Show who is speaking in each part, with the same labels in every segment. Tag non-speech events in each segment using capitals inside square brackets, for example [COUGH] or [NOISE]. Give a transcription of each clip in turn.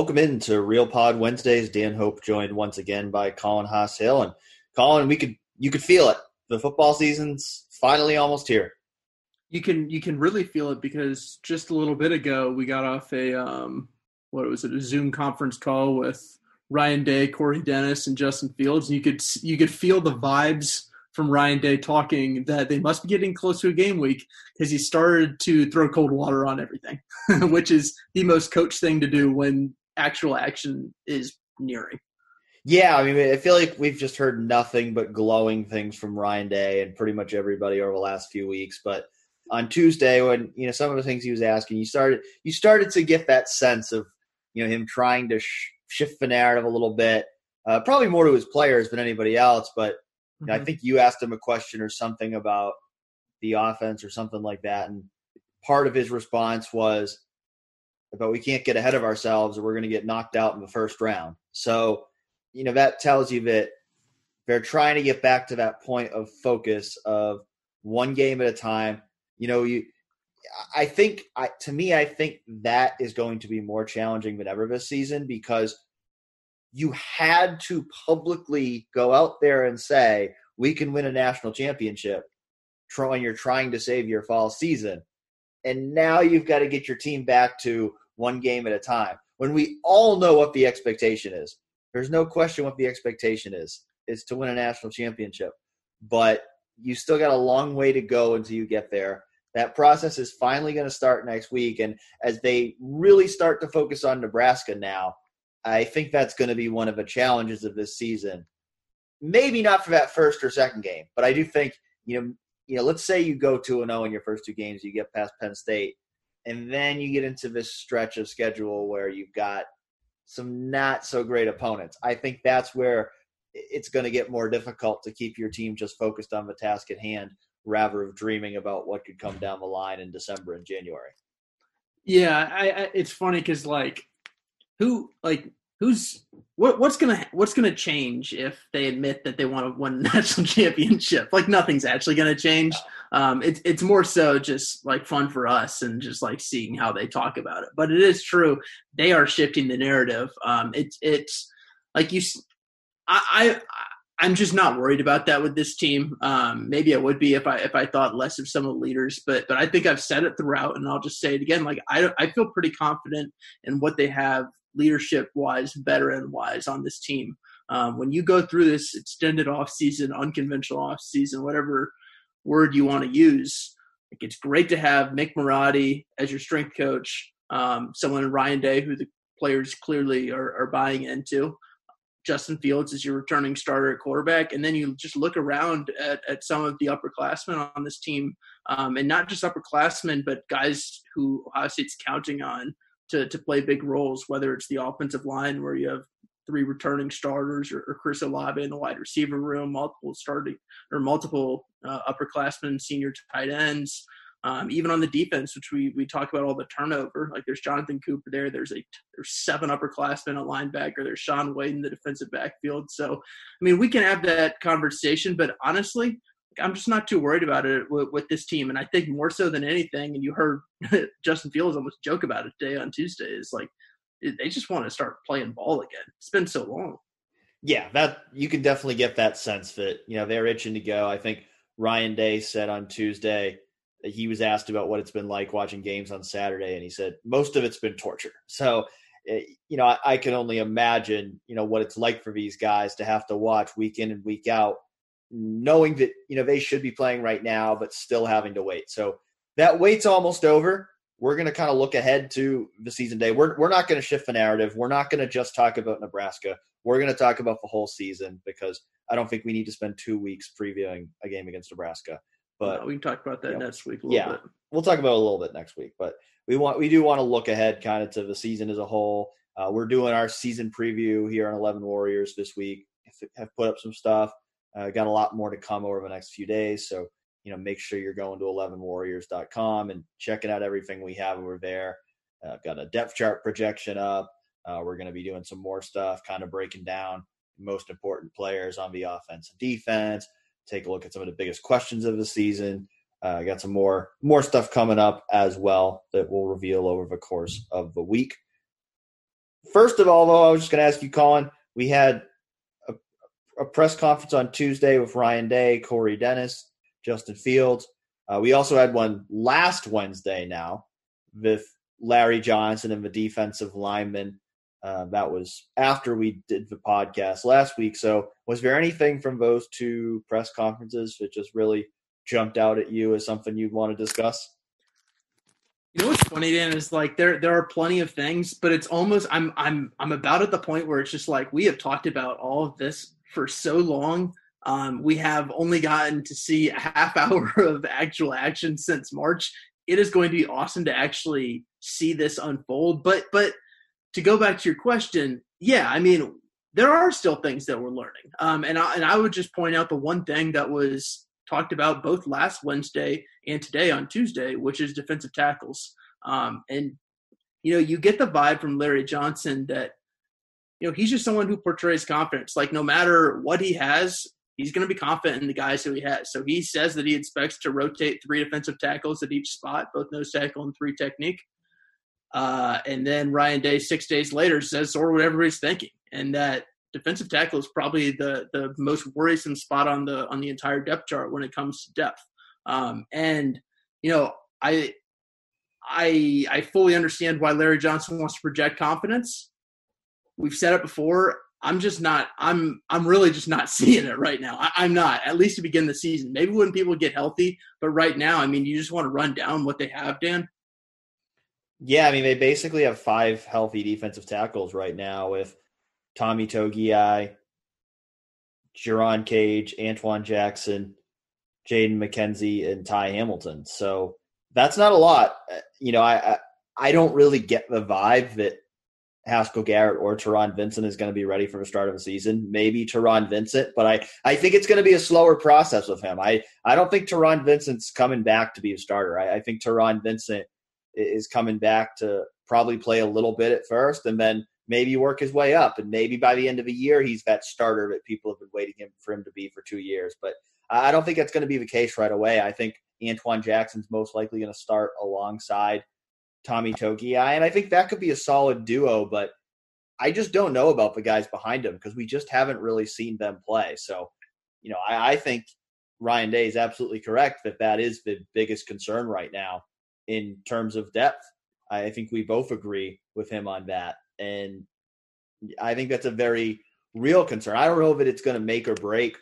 Speaker 1: Welcome into Real Pod Wednesdays. Dan Hope joined once again by Colin Hass-Hill. And Colin, we could you could feel it. The football season's finally almost here.
Speaker 2: You can you can really feel it because just a little bit ago we got off a um what was it, a Zoom conference call with Ryan Day, Corey Dennis, and Justin Fields, and you could you could feel the vibes from Ryan Day talking that they must be getting close to a game week because he started to throw cold water on everything, [LAUGHS] which is the most coach thing to do when actual action is nearing.
Speaker 1: Yeah, I mean, I feel like we've just heard nothing but glowing things from Ryan Day and pretty much everybody over the last few weeks. But on Tuesday, when you know some of the things he was asking, you started you started to get that sense of you know him trying to sh- shift the narrative a little bit, uh, probably more to his players than anybody else. But you know, mm-hmm. I think you asked him a question or something about the offense or something like that, and part of his response was, but we can't get ahead of ourselves or we're going to get knocked out in the first round. So, you know, that tells you that they're trying to get back to that point of focus of one game at a time. You know, you I think I to me I think that is going to be more challenging than ever this season because you had to publicly go out there and say we can win a national championship when you're trying to save your fall season. And now you've got to get your team back to one game at a time. When we all know what the expectation is, there's no question what the expectation is. It's to win a national championship. But you still got a long way to go until you get there. That process is finally going to start next week. And as they really start to focus on Nebraska now, I think that's going to be one of the challenges of this season. Maybe not for that first or second game, but I do think, you know, you know, let's say you go 2 0 in your first two games, you get past Penn State and then you get into this stretch of schedule where you've got some not so great opponents. I think that's where it's going to get more difficult to keep your team just focused on the task at hand rather of dreaming about what could come down the line in December and January.
Speaker 2: Yeah, I, I it's funny because like who like who's what, what's gonna what's gonna change if they admit that they want to win a national [LAUGHS] championship? Like nothing's actually gonna change. Um, it's it's more so just like fun for us and just like seeing how they talk about it. But it is true they are shifting the narrative. Um, it's it's like you, I, I I'm just not worried about that with this team. Um, maybe I would be if I if I thought less of some of the leaders, but but I think I've said it throughout, and I'll just say it again. Like I I feel pretty confident in what they have leadership wise, veteran wise on this team. Um, when you go through this extended off season, unconventional off season, whatever word you want to use, like it's great to have Mick Marotti as your strength coach, um, someone in Ryan Day who the players clearly are, are buying into. Justin Fields is your returning starter at quarterback, and then you just look around at, at some of the upperclassmen on this team, um, and not just upperclassmen, but guys who Ohio State's counting on to to play big roles, whether it's the offensive line where you have three returning starters or, or Chris Olave in the wide receiver room, multiple starting or multiple uh, upperclassmen, senior tight ends. Um, even on the defense, which we we talk about all the turnover, like there's Jonathan Cooper there. There's a there's seven upperclassmen at linebacker. There's Shaun Wade in the defensive backfield. So, I mean, we can have that conversation, but honestly, I'm just not too worried about it with, with, this team. And I think more so than anything, and you heard [LAUGHS] Justin Fields almost joke about it today on Tuesday, is like they just want to start playing ball again. It's been so long.
Speaker 1: Yeah, that you can definitely get that sense that you know they're itching to go. I think Ryan Day said on Tuesday that he was asked about what it's been like watching games on Saturday, and he said most of it's been torture. [LAUGHS] So, eh, you know, I, I can only imagine you know what it's like for these guys to have to watch week in and week out knowing that you know they should be playing right now, but still having to wait. So that wait's almost over. We're going to kind of look ahead to the season day. We're we're not going to shift the narrative. We're not going to just talk about Nebraska. We're going to talk about the whole season because I don't think we need to spend two weeks previewing a game against Nebraska. But
Speaker 2: no, we can talk about that
Speaker 1: you
Speaker 2: know, next week.
Speaker 1: yeah,
Speaker 2: bit.
Speaker 1: we'll talk about it a little bit next week. But we want we do want to look ahead kind of to the season as a whole. Uh, we're doing our season preview here on Eleven Warriors this week. Have put up some stuff. Uh, got a lot more to come over the next few days. So, you know, make sure you're going to 11warriors.com and checking out everything we have over there. Uh, got a depth chart projection up. Uh, we're going to be doing some more stuff, kind of breaking down most important players on the offense and defense. Take a look at some of the biggest questions of the season. Uh, got some more more stuff coming up as well that we'll reveal over the course of the week. first of all, though, I was just going to ask you, Colin. We had a, a, press conference on Tuesday with Ryan Day, Corey Dennis, Justin Fields. Uh, we also had one last Wednesday now with Larry Johnson and the defensive lineman. Uh, that was after we did the podcast last week. So, was there anything from those two press conferences that just really jumped out at you as something you'd want to discuss?
Speaker 2: You know what's funny, Dan, is like there there are plenty of things, but it's almost I'm I'm I'm about at the point where it's just like we have talked about all of this for so long. Um, we have only gotten to see a half [LAUGHS] hour of actual action since March. It is going to be awesome to actually see this unfold. But but to go back to your question, yeah, I mean there are still things that we're learning. Um, and I and I would just point out the one thing that was talked about both last Wednesday and today on Tuesday, which is defensive tackles. Um, and you know, you get the vibe from Larry Johnson that you know he's just someone who portrays confidence. Like no matter what he has, he's going to be confident in the guys who he has. So he says that he expects to rotate three defensive tackles at each spot, both nose tackle and three technique. Uh, and then Ryan Day, six days later, says sort of what everybody's thinking, and that defensive tackle is probably the the most worrisome spot on the on the entire depth chart when it comes to depth. Um, and you know, I I I fully understand why Larry Johnson wants to project confidence. We've said it before. I'm just not. I'm. I'm really just not [LAUGHS] seeing it right now. I, am not. At least to begin the season. Maybe when people get healthy, but right now, I mean, you just want to run down what they have, Dan.
Speaker 1: Yeah, I mean, they basically have five healthy defensive tackles right now with Tommy Togiai, Jerron Cage, Antoine Jackson, Jaden McKenzie, and Ty Hamilton. So that's not a lot. Uh, you know, I, I, I don't really get the vibe that Haskell Garrett or Taron Vincent is going to be ready for the start of the season. Maybe Taron Vincent, but I, I think it's going to be a slower process with him. I, I don't think Taron Vincent's coming back to be a starter. I, I think Taron Vincent is coming back to probably play a little bit at first and then maybe work his way up. And maybe by the end of the year, he's that starter that people have been waiting for him to be for two years. But I don't think that's going to be the case right away. I think Antoine Jackson's most likely going to start alongside Tommy Togiai. And I think that could be a solid duo, but I just don't know about the guys behind him because we just haven't really seen them play. So, you know, I, I think Ryan Day is absolutely correct that that is the biggest concern right now in terms of depth. I think we both agree with him on that. And I think that's a very real concern. I don't know if it's going to make or break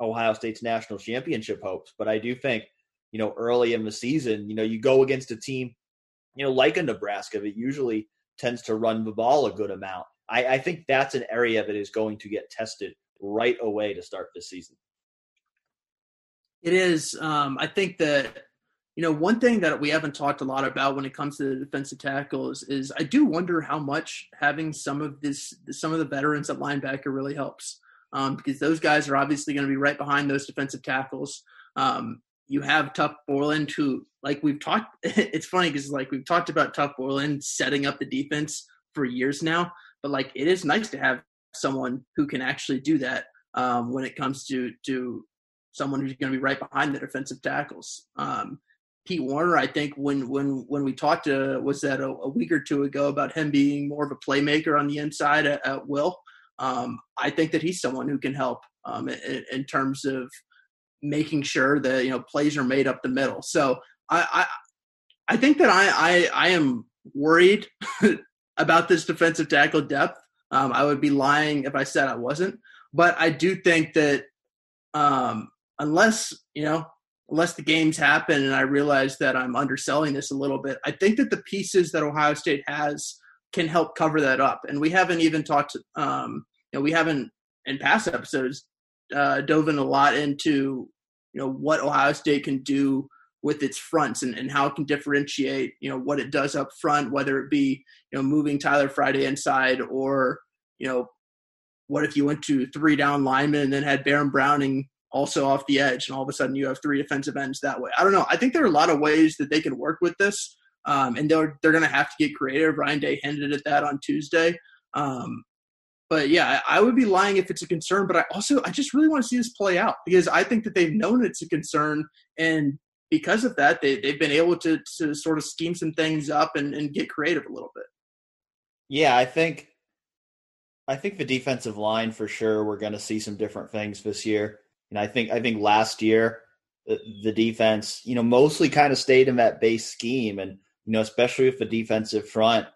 Speaker 1: Ohio State's national championship hopes, but I do think, you know, early in the season, you know, you go against a team, you know, like a Nebraska that usually tends to run the ball a good amount. I, I think that's an area that is going to get tested right away to start this season.
Speaker 2: It is. Um, I think that you know, one thing that we haven't talked a lot about when it comes to the defensive tackles is I do wonder how much having some of this, some of the veterans at linebacker really helps. Um, because those guys are obviously going to be right behind those defensive tackles. Um, you have Tuf Borland, who, like we've talked, [LAUGHS] it's funny because like we've talked about Tuf Borland setting up the defense for years now, but like it is nice to have someone who can actually do that um, when it comes to to someone who's going to be right behind the defensive tackles. Um, Pete Werner, I think when when when we talked to was that a, a, week or two ago about him being more of a playmaker on the inside at, at will. Um, I think that he's someone who can help um, in, in, terms of making sure that you know plays are made up the middle. So I I, I think that I I, I am worried [LAUGHS] about this defensive tackle depth. Um, I would be lying if I said I wasn't, but I do think that um, unless you know unless the games happen and I realize that I'm underselling this a little bit, I think that the pieces that Ohio State has can help cover that up. And we haven't even talked, um, you know, we haven't in past episodes uh, dove in a lot into, you know, what Ohio State can do with its fronts and, and how it can differentiate, you know, what it does up front, whether it be, you know, moving Tyler Friday inside or, you know, what if you went to three down linemen and then had Baron Browning also off the edge, and all of a sudden you have three defensive ends that way. I don't know. I think there are a lot of ways that they can work with this, um, and they're they're going to have to get creative. Ryan Day hinted at that on Tuesday. Um, but yeah, I would be lying if it's a concern. But I also I just really want to see this play out because I think that they've known it's a concern, and because of that, they they've been able to to sort of scheme some things up and, and get creative a little bit.
Speaker 1: Yeah, I think I think the defensive line for sure we're going to see some different things this year. And I think I think last year the, the defense, you know, mostly kind of stayed in that base scheme and you know, especially with the defensive front,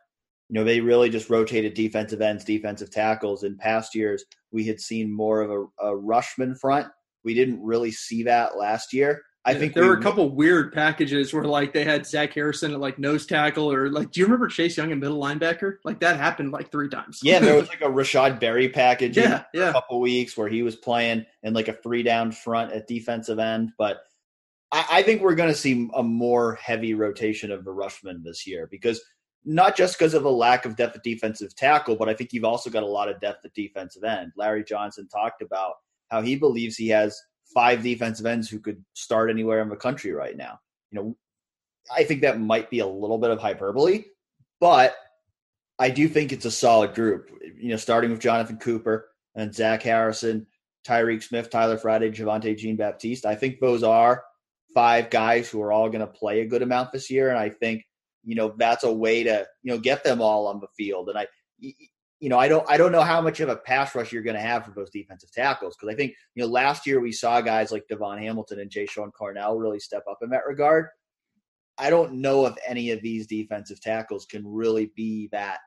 Speaker 1: you know, they really just rotated defensive ends, defensive tackles. In past years, we had seen more of a, a rushman front. We didn't really see that last year. I
Speaker 2: Yeah,
Speaker 1: think
Speaker 2: there
Speaker 1: we-
Speaker 2: were a couple weird packages where like they had Zach Harrison at like nose tackle or like do you remember Chase Young in middle linebacker? Like that happened like three times.
Speaker 1: Yeah, there [LAUGHS] was like a Rashod Berry package in
Speaker 2: yeah,
Speaker 1: a
Speaker 2: yeah.
Speaker 1: couple weeks where he was playing in like a three down front at defensive end. But I, I think we're going to see a more heavy rotation of the rushman this year because not just because of a lack of depth at defensive tackle, but I think you've also got a lot of depth at defensive end. Larry Johnson talked about how he believes he has five defensive ends who could start anywhere in the country right now. You know, I think that might be a little bit of hyperbole, but I do think it's a solid group. You know, starting with Jonathan Cooper and Zach Harrison, Tyreke Smith, Tyler Friday, Javontae Jean-Baptiste. I think those are five guys who are all going to play a good amount this year, and I think you know that's a way to you know get them all on the field. And I, you know, I don't I don't know how much of a pass rush you're going to have for those defensive tackles because I think you know last year we saw guys like DaVon Hamilton and Jashon Cornell really step up in that regard. I don't know if any of these defensive tackles can really be that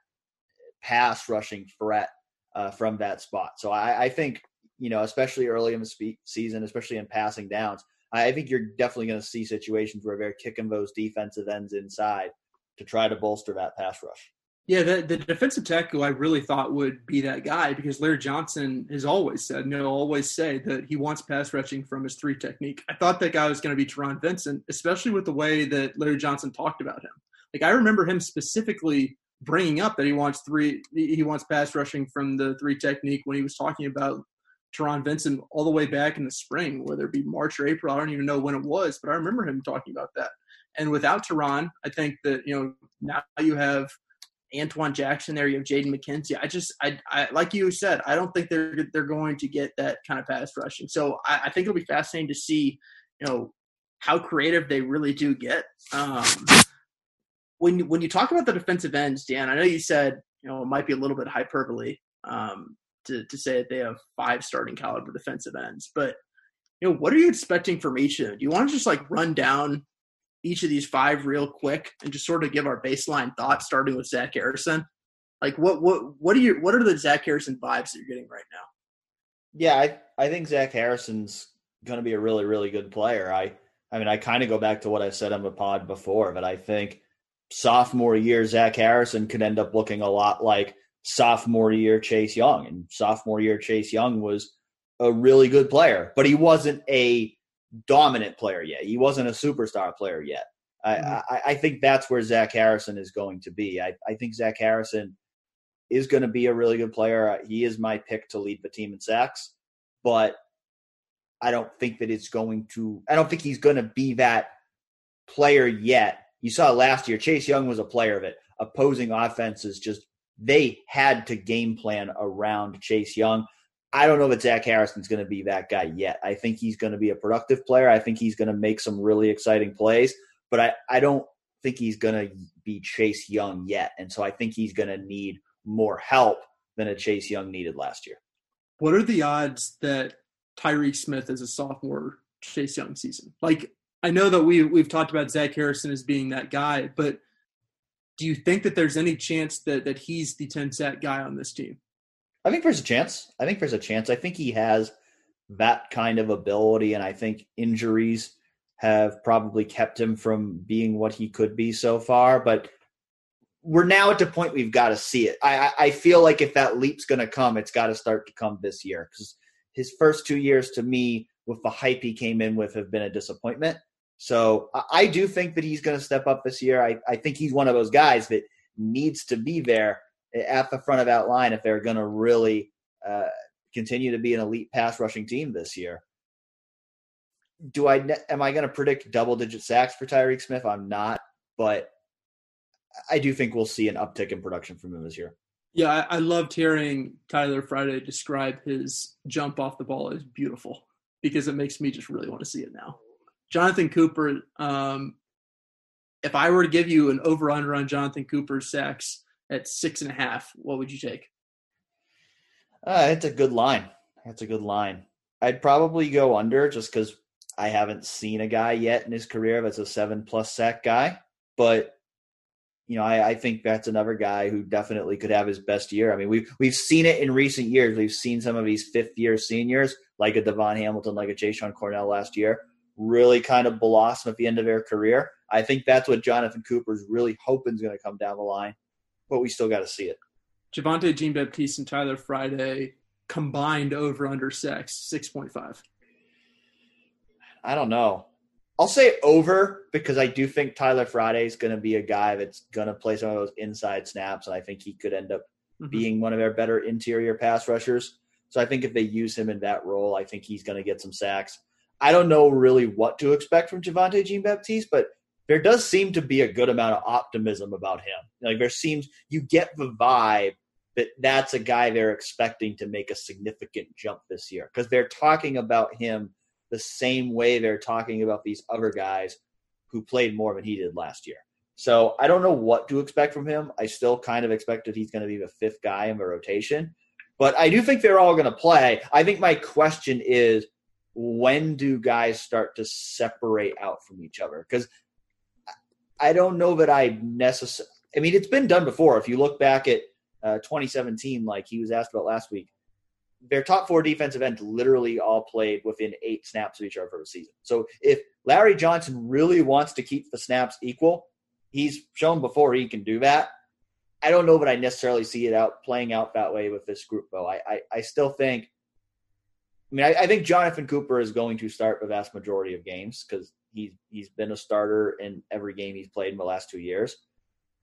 Speaker 1: pass rushing threat uh, from that spot. So I, I think you know, especially early in the spe- season, especially in passing downs, I, I think you're definitely going to see situations where they're kicking those defensive ends inside to try to bolster that pass rush.
Speaker 2: Yeah, the, the defensive tackle I really thought would be that guy because Larry Johnson has always said, he'll always say that he wants pass rushing from his three technique. I thought that guy was going to be Taron Vincent, especially with the way that Larry Johnson talked about him. Like I remember him specifically bringing up that he wants three, he wants pass rushing from the three technique when he was talking about Taron Vincent all the way back in the spring, whether it be March or April. I don't even know when it was, but I remember him talking about that. And without Taron, I think that you know now you have Antoine Jackson there. You have Jaden McKenzie. I just, I, I, like you said, I don't think they're they're going to get that kind of pass rushing. So I, I think it'll be fascinating to see, you know, how creative they really do get. Um, when when you talk about the defensive ends, Dan, I know you said you know it might be a little bit hyperbole um, to to say that they have five starting caliber defensive ends, but you know what are you expecting from each of them? Do you want to just like run down each of these five real quick and just sort of give our baseline thoughts, starting with Zach Harrison? Like, what what what are you what are the Zach Harrison vibes that you're getting right now?
Speaker 1: Yeah, I I think Zach Harrison's going to be a really really good player. I I mean I kind of go back to what I said on the pod before, but I think sophomore year Zach Harrison could end up looking a lot like sophomore year Chase Young, and sophomore year Chase Young was a really good player, but he wasn't a dominant player yet. He wasn't a superstar player yet. I,
Speaker 2: Mhm.
Speaker 1: I, I think that's where Zach Harrison is going to be. I, I think Zach Harrison is going to be a really good player. Uh, He is my pick to lead the team in sacks, but I don't think that it's going to. I don't think he's going to be that player yet. You saw last year, Chase Young was a player of it. Opposing offenses just they had to game plan around Chase Young. I don't know that Zach Harrison's going to be that guy yet. I think he's going to be a productive player. I think he's going to make some really exciting plays, but I, I don't think he's going to be Chase Young yet. And so I think he's going to need more help than a Chase Young needed last year.
Speaker 2: What are the odds that Tyreke Smith is a sophomore Chase Young season? Like, I know that we we've talked about Zach Harrison as being that guy, but do you think that there's any chance that that he's the 10 sack guy on this team?
Speaker 1: I think there's a chance. I think there's a chance. I think he has that kind of ability, and I think injuries have probably kept him from being what he could be so far. But we're now at the point we've got to see it. I, I- feel like if that leap's going to come, it's got to start to come this year because his first two years, to me, with the hype he came in with, have been a disappointment. So I, I do think that he's going to step up this year. I, I think he's one of those guys that needs to be there at the front of that line if they're going to really uh, continue to be an elite pass rushing team this year. Do I am I going to predict double digit sacks for Tyreke Smith? I'm not, but I do think we'll see an uptick in production from him this year.
Speaker 2: Yeah, I, I loved hearing Tyler Friday describe his jump off the ball as beautiful because it makes me just really want to see it now. Jonathan Cooper, um, if I were to give you an over under on Jonathan Cooper's sacks at six and a half. What would you take?
Speaker 1: Uh, it's a good line. That's a good line. I'd probably go under just because I haven't seen a guy yet in his career that's a seven plus sack guy. But you know, I, I, think that's another guy who definitely could have his best year. I mean, we've we've seen it in recent years. We've seen some of these fifth year seniors, like a DaVon Hamilton, like a Jashon Cornell last year, really kind of blossom at the end of their career. I think that's what Jonathan Cooper's really hoping is going to come down the line, but we still got to see it.
Speaker 2: Javonte Jean Baptiste and Tyler Friday combined over under sacks, six point five.
Speaker 1: I don't know. I'll say over because I do think Tyler Friday is going to be a guy that's going to play some of those inside snaps, and I think he could end up mm-hmm. being one of their better interior pass rushers. So I think if they use him in that role, I think he's going to get some sacks. I don't know really what to expect from Javontae Jean-Baptiste, but there does seem to be a good amount of optimism about him. Like there seems you get the vibe that that's a guy they're expecting to make a significant jump this year because they're talking about him the same way they're talking about these other guys who played more than he did last year. So I don't know what to expect from him. I still kind of expect that he's going to be the fifth guy in the rotation, but I do think they're all going to play. I think my question is when do guys start to separate out from each other? Because I don't know that I necessarily. I mean, it's been done before. If you look back at uh, 2017, like he was asked about last week, their top four defensive ends literally all played within eight snaps of each other for the season. So if Larry Johnson really wants to keep the snaps equal, he's shown before he can do that. I don't know, but I necessarily see it out playing out that way with this group, though. I I, I still think. I mean, I, I, think Jonathan Cooper is going to start the vast majority of games because he's he's been a starter in every game he's played in the last two years.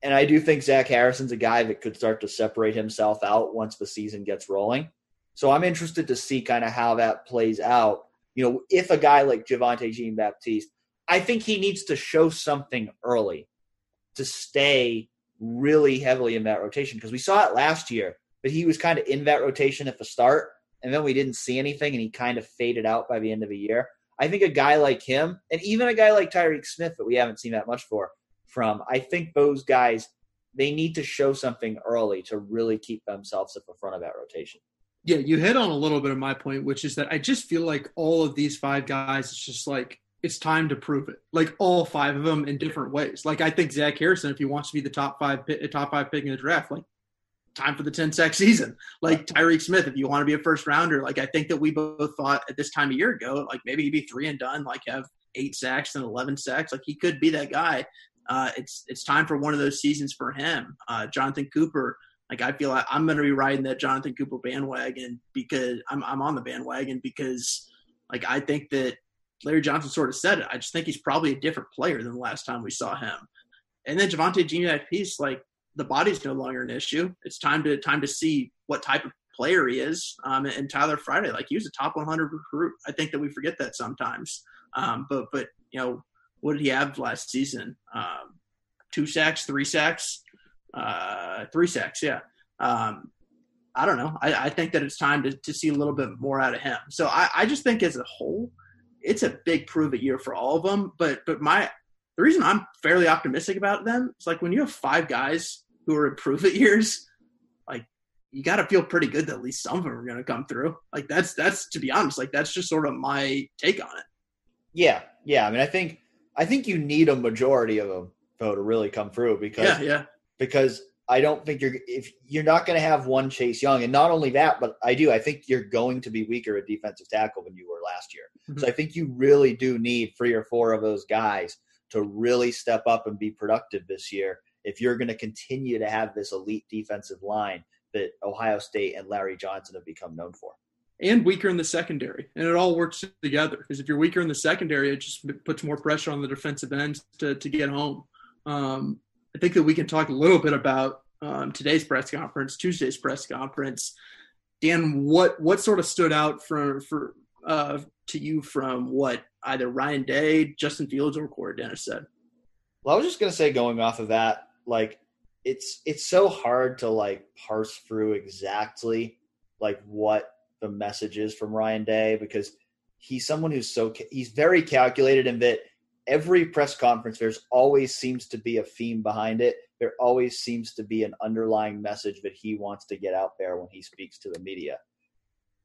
Speaker 1: And I do think Zach Harrison's a guy that could start to separate himself out once the season gets rolling. So I'm interested to see kind of how that plays out. You know, if a guy like Javontae Jean-Baptiste, I think he needs to show something early to stay really heavily in that rotation because we saw it last year, but he was kind of in that rotation at the start, and then we didn't see anything, and he kind of faded out by the end of the year. I think a guy like him, and even a guy like Tyreke Smith that we haven't seen that much for from, I think those guys they need to show something early to really keep themselves at the front of that rotation.
Speaker 2: Yeah, you hit on a little bit of my point, which is that I just feel like all of these five guys, it's just like it's time to prove it. Like all five of them in different ways. Like I think Zach Harrison, if he wants to be the top five, top five pick in the draft, like time for the 10 sack season. Like Tyreke Smith, if you want to be a first rounder, like I think that we both thought at this time a year ago, like maybe he'd be three and done, like have eight sacks and 11 sacks. Like he could be that guy. Uh, it's it's time for one of those seasons for him. Uh, Jonathan Cooper, like I feel like I'm going to be riding that Jonathan Cooper bandwagon because I'm I'm on the bandwagon because like I think that Larry Johnson sort of said it. I just think he's probably a different player than the last time we saw him. And then Javontae Jean piece, like the body's no longer an issue. It's time to time to see what type of player he is. Um, and Tyler Friday, like he was a top 100 recruit. I think that we forget that sometimes. Um, but but you know what did he have last season? Um, two sacks, three sacks uh, three sacks. Yeah. Um, I don't know. I, I, think that it's time to, to see a little bit more out of him. So I, I just think as a whole, it's a big prove it year for all of them. But but my the reason I'm fairly optimistic about them is like when you have five guys who are in prove it [LAUGHS] years, like you got to feel pretty good that at least some of them are going to come through. Like that's that's to be honest, like that's just sort of my take on it.
Speaker 1: Yeah, yeah. I mean, I think I think you need a majority of them though to really come through because
Speaker 2: yeah, yeah
Speaker 1: because I don't think you're if you're not going to have one Chase Young, and not only that, but I do. I think you're going to be weaker at defensive tackle than you were last year. Mm-hmm. So I think you really do need three or four of those guys to really step up and be productive this year. If you're going to continue to have this elite defensive line that Ohio State and Larry Johnson have become known for,
Speaker 2: and weaker in the secondary, and it all works together. Because if you're weaker in the secondary, it just puts more pressure on the defensive ends to to get home. Um, I think that we can talk a little bit about um, today's press conference, Tuesday's press conference. Dan, what what sort of stood out for for uh, to you from what either Ryan Day, Justin Fields, or Corey Dennis said?
Speaker 1: Well, I was just gonna say, going off of that, like it's it's so hard to like parse through exactly like what the message is from Ryan Day because he's someone who's so he's very calculated in that every press conference, there's always seems to be a theme behind it. There always seems to be an underlying message that he wants to get out there when he speaks to the media.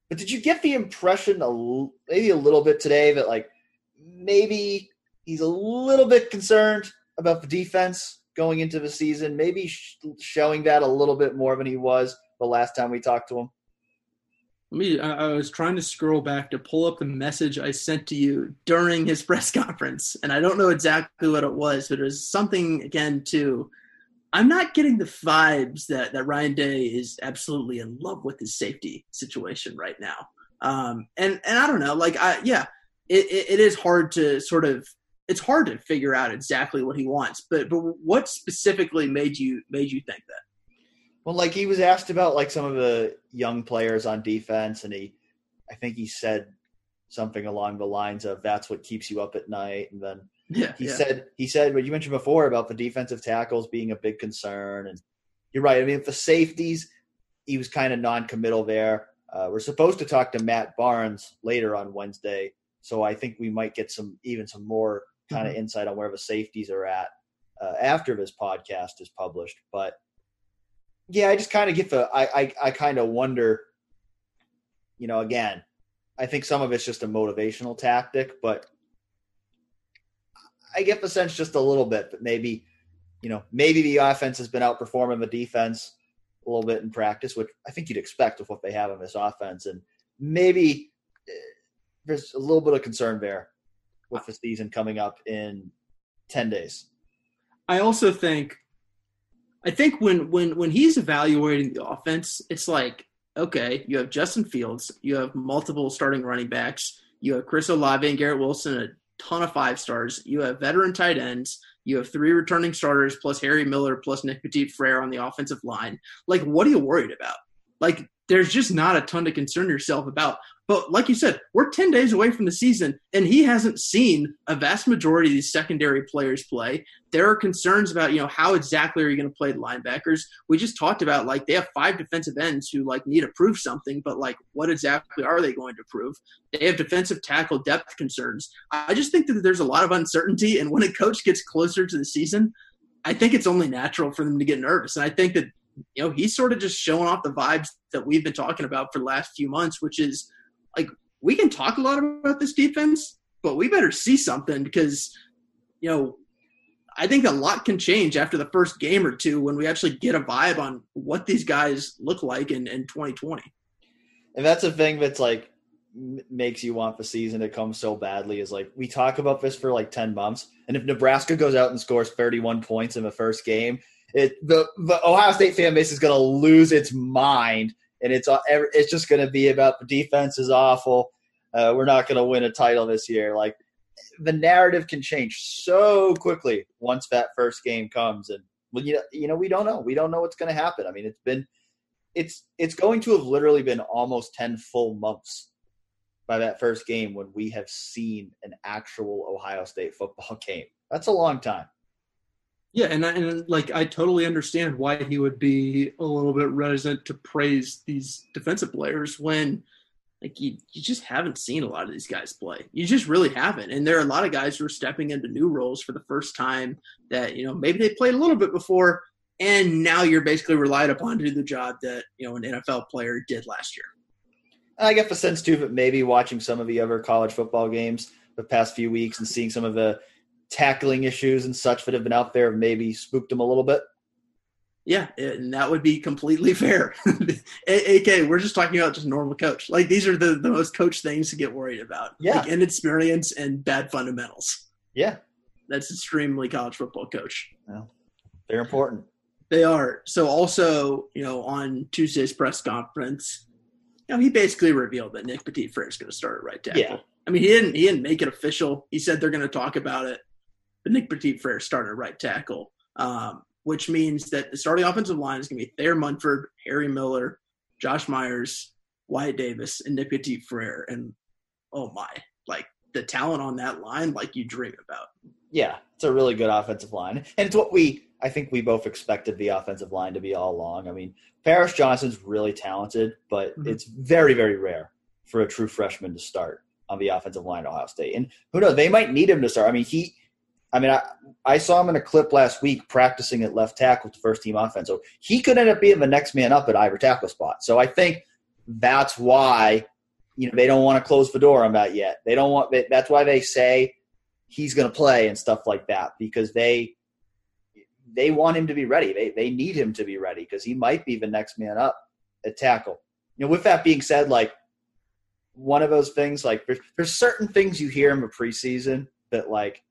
Speaker 1: But did you get the impression, a, maybe a little bit today, that like maybe he's a little bit concerned about the defense going into the season? Maybe showing that a little bit more than he was the last time we talked to him.
Speaker 2: Me, I was trying to scroll back to pull up the message I sent to you during his [LAUGHS] press conference, and I don't know exactly what it was, but it was something again to. I'm not getting the vibes that that Ryan Day is absolutely in love with his safety situation right now. Um, and and I don't know, like I yeah, it, it, it is hard to sort of it's hard to figure out exactly what he wants. But but what specifically made you made you think that?
Speaker 1: Well, like he was asked about like some of the young players on defense, and he, I think he said something along the lines of "That's what keeps you up at night." And then
Speaker 2: yeah,
Speaker 1: he
Speaker 2: yeah.
Speaker 1: said he said what you mentioned before about the defensive tackles being a big concern, and you're right. I mean, the safeties, he was kind of non-committal there. Uh, we're supposed to talk to Matt Barnes later on Wednesday, so I think we might get some even some more kind of mm-hmm. insight on where the safeties are at uh, after this podcast is published. But yeah, I just kind of get the I I, I kind of wonder. You know, again, I think some of it's just a motivational tactic, but I get the sense just a little bit that maybe, you know, maybe the offense has been outperforming the defense a little bit in practice, which I think you'd expect with what they have in this offense, and maybe eh, there's a little bit of concern there with the season coming up in ten days.
Speaker 2: I also think I think when when when he's evaluating the offense, it's like okay, you have Justin Fields, you have multiple starting running backs, you have Chris Olave and Garrett Wilson, a ton of five stars, you have veteran tight ends, you have three returning starters plus Harry Miller plus Nick Petit-Frere on the offensive line. Like, what are you worried about? Like, there's just not a ton to concern yourself about. But like you said, we're 10 days away from the season, and he hasn't seen a vast majority of these secondary players play. There are concerns about, you know, how exactly are you going to play the linebackers? We just talked about, like, they have five defensive ends who, like, need to prove something, but, like, what exactly are they going to prove? They have defensive tackle depth concerns. I just think that there's a lot of uncertainty, and when a coach gets closer to the season, I think it's only natural for them to get nervous. And I think that, you know, he's sort of just showing off the vibes that we've been talking about for the last few months, which is – like we can talk a lot about this defense, but we better see something because you know I think a lot can change after the first game or two when we actually get a vibe on what these guys look like in, in 2020.
Speaker 1: And that's a thing that's like makes you want the season to come so badly is like we talk about this for like 10 months and if Nebraska goes out and scores 31 points in the first game it the, the Ohio State fan base is going to lose its mind and it's uh, it's just going to be about the defense is awful. Uh, we're not going to win a title this year. Like the narrative can change so quickly once that first game comes, and well, you know, you know, we don't know. We don't know what's going to happen. I mean, it's been it's it's going to have literally been almost ten full months by that first game when we have seen an actual Ohio State football [LAUGHS] game. That's a long time.
Speaker 2: Yeah, and I, and like I totally understand why he would be a little bit reticent to praise these defensive players when like you, you just haven't seen a lot of these guys play. You just really haven't. And there are a lot of guys who are stepping into new roles for the first time that, you know, maybe they played a little bit before and now you're basically relied upon to do the job that, you know, an NFL player did last year.
Speaker 1: I get the sense too that maybe watching some of the other college football games the past few weeks and seeing some of the tackling issues and such that have been out there maybe spooked him a little bit.
Speaker 2: Yeah, and that would be completely [LAUGHS] fair. AK, we're just talking about just normal coach. Like these are the, the most coach things to get worried about.
Speaker 1: Yeah.
Speaker 2: Like inexperience and bad fundamentals.
Speaker 1: Yeah.
Speaker 2: That's extremely college football coach.
Speaker 1: Well, they're important.
Speaker 2: They are. So also, you know, on Tuesday's press conference, you know, he basically revealed that Nick Petit is going to start at right tackle.
Speaker 1: Yeah.
Speaker 2: I mean, he didn't he didn't make it official. He said they're going to talk about it but Nick Petit-Frere started right tackle, um, which means that the starting offensive line is going to be Thayer Munford, Harry Miller, Josh Myers, Wyatt Davis, and Nick Petit-Frere. And oh my, like the talent on that line, like you dream about.
Speaker 1: Yeah, it's a really good offensive line. And it's what we, I think we both expected the offensive line to be all along. I mean, Paris Johnson's really talented, but mm-hmm. it's very, very rare for a true freshman to start on the offensive line at Ohio State. And who knows, they might need him to start. I mean, he I mean, I, I saw him in a clip last week practicing at left tackle with the first team offense. So he could end up being the next man up at either tackle spot. So I think that's why you know they don't want to close the door on that yet. They don't want. That's why they say he's going to play and stuff like that because they they want him to be ready. They they need him to be ready because he might be the next man up at tackle. You know, with that being said, like one of those things, like there's, there's certain things you hear in the preseason that like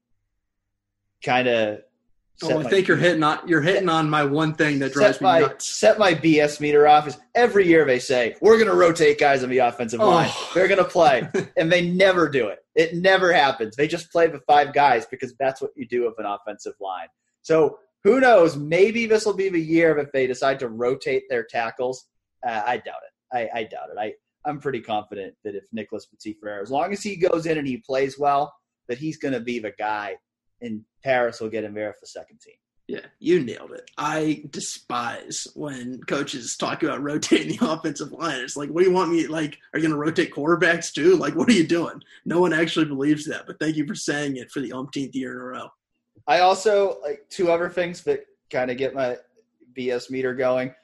Speaker 1: kind of.
Speaker 2: Oh, I think you're hitting on you're hitting on my one thing that drives
Speaker 1: me my,
Speaker 2: nuts.
Speaker 1: Set my BS meter off. Is every year they say we're going to rotate guys on the offensive oh. line. They're going to play, [LAUGHS] and they never do it. It never happens. They just play the five guys because that's what you do with an offensive line. So who knows? Maybe this will be the year if they decide to rotate their tackles. Uh, I doubt it. I, I doubt it. I I'm pretty confident that if Nicholas Petit-Frere, as long as he goes in and he plays well, that he's going to be the guy and Paris will get him there for the second team.
Speaker 2: Yeah, you nailed it. I despise when coaches talk about [LAUGHS] rotating the offensive line. It's like, what do you want me like? Are you going to rotate quarterbacks too? Like, what are you doing? No one actually believes that. But thank you for saying it for the umpteenth year in a row.
Speaker 1: I also like two other things that kind of get my BS meter going,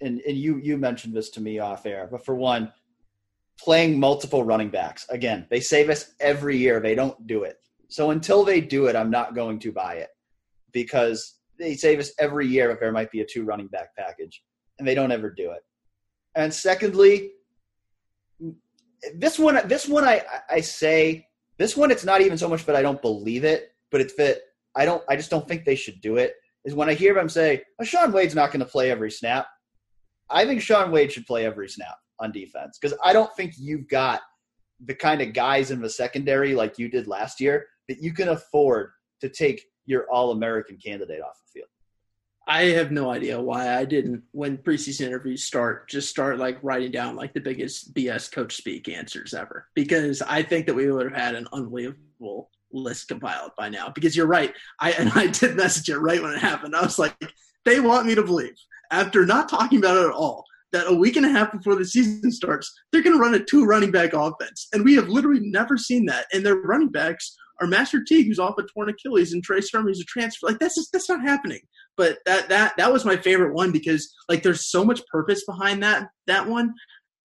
Speaker 1: and and you you mentioned this to me off air. But for one, playing multiple running backs again, they say this every year. They don't do it. So until they do it, I'm not going to buy it because they save us every year if there might be a two running back package, and they don't ever do it. And secondly, this one, this one, I I say this one, it's not even so much that I don't believe it, but it's that I don't, I just don't think they should do it. Is when I hear them say, oh, "Shaun Wade's not going to play every snap." I think Shaun Wade should play every snap on defense because I don't think you've got the kind of guys in the secondary like you did last year that you can afford to take your All American candidate off the field.
Speaker 2: I have no idea why I didn't, when preseason interviews start, just start like writing down like the biggest BS coach speak answers ever. Because I think that we would have had an unbelievable list compiled by now. Because you're right. I and I did message it right when it happened. I was like, they want me to believe after not talking about it at all that a week and a half before the season starts, they're going to run a two running back offense. And we have literally never seen that. And their running backs are Master Teague, who's off a torn Achilles, and Trey Sermon, who's a transfer. Like that's just, that's not happening. But that that that was my favorite one because like there's so much purpose behind that that one.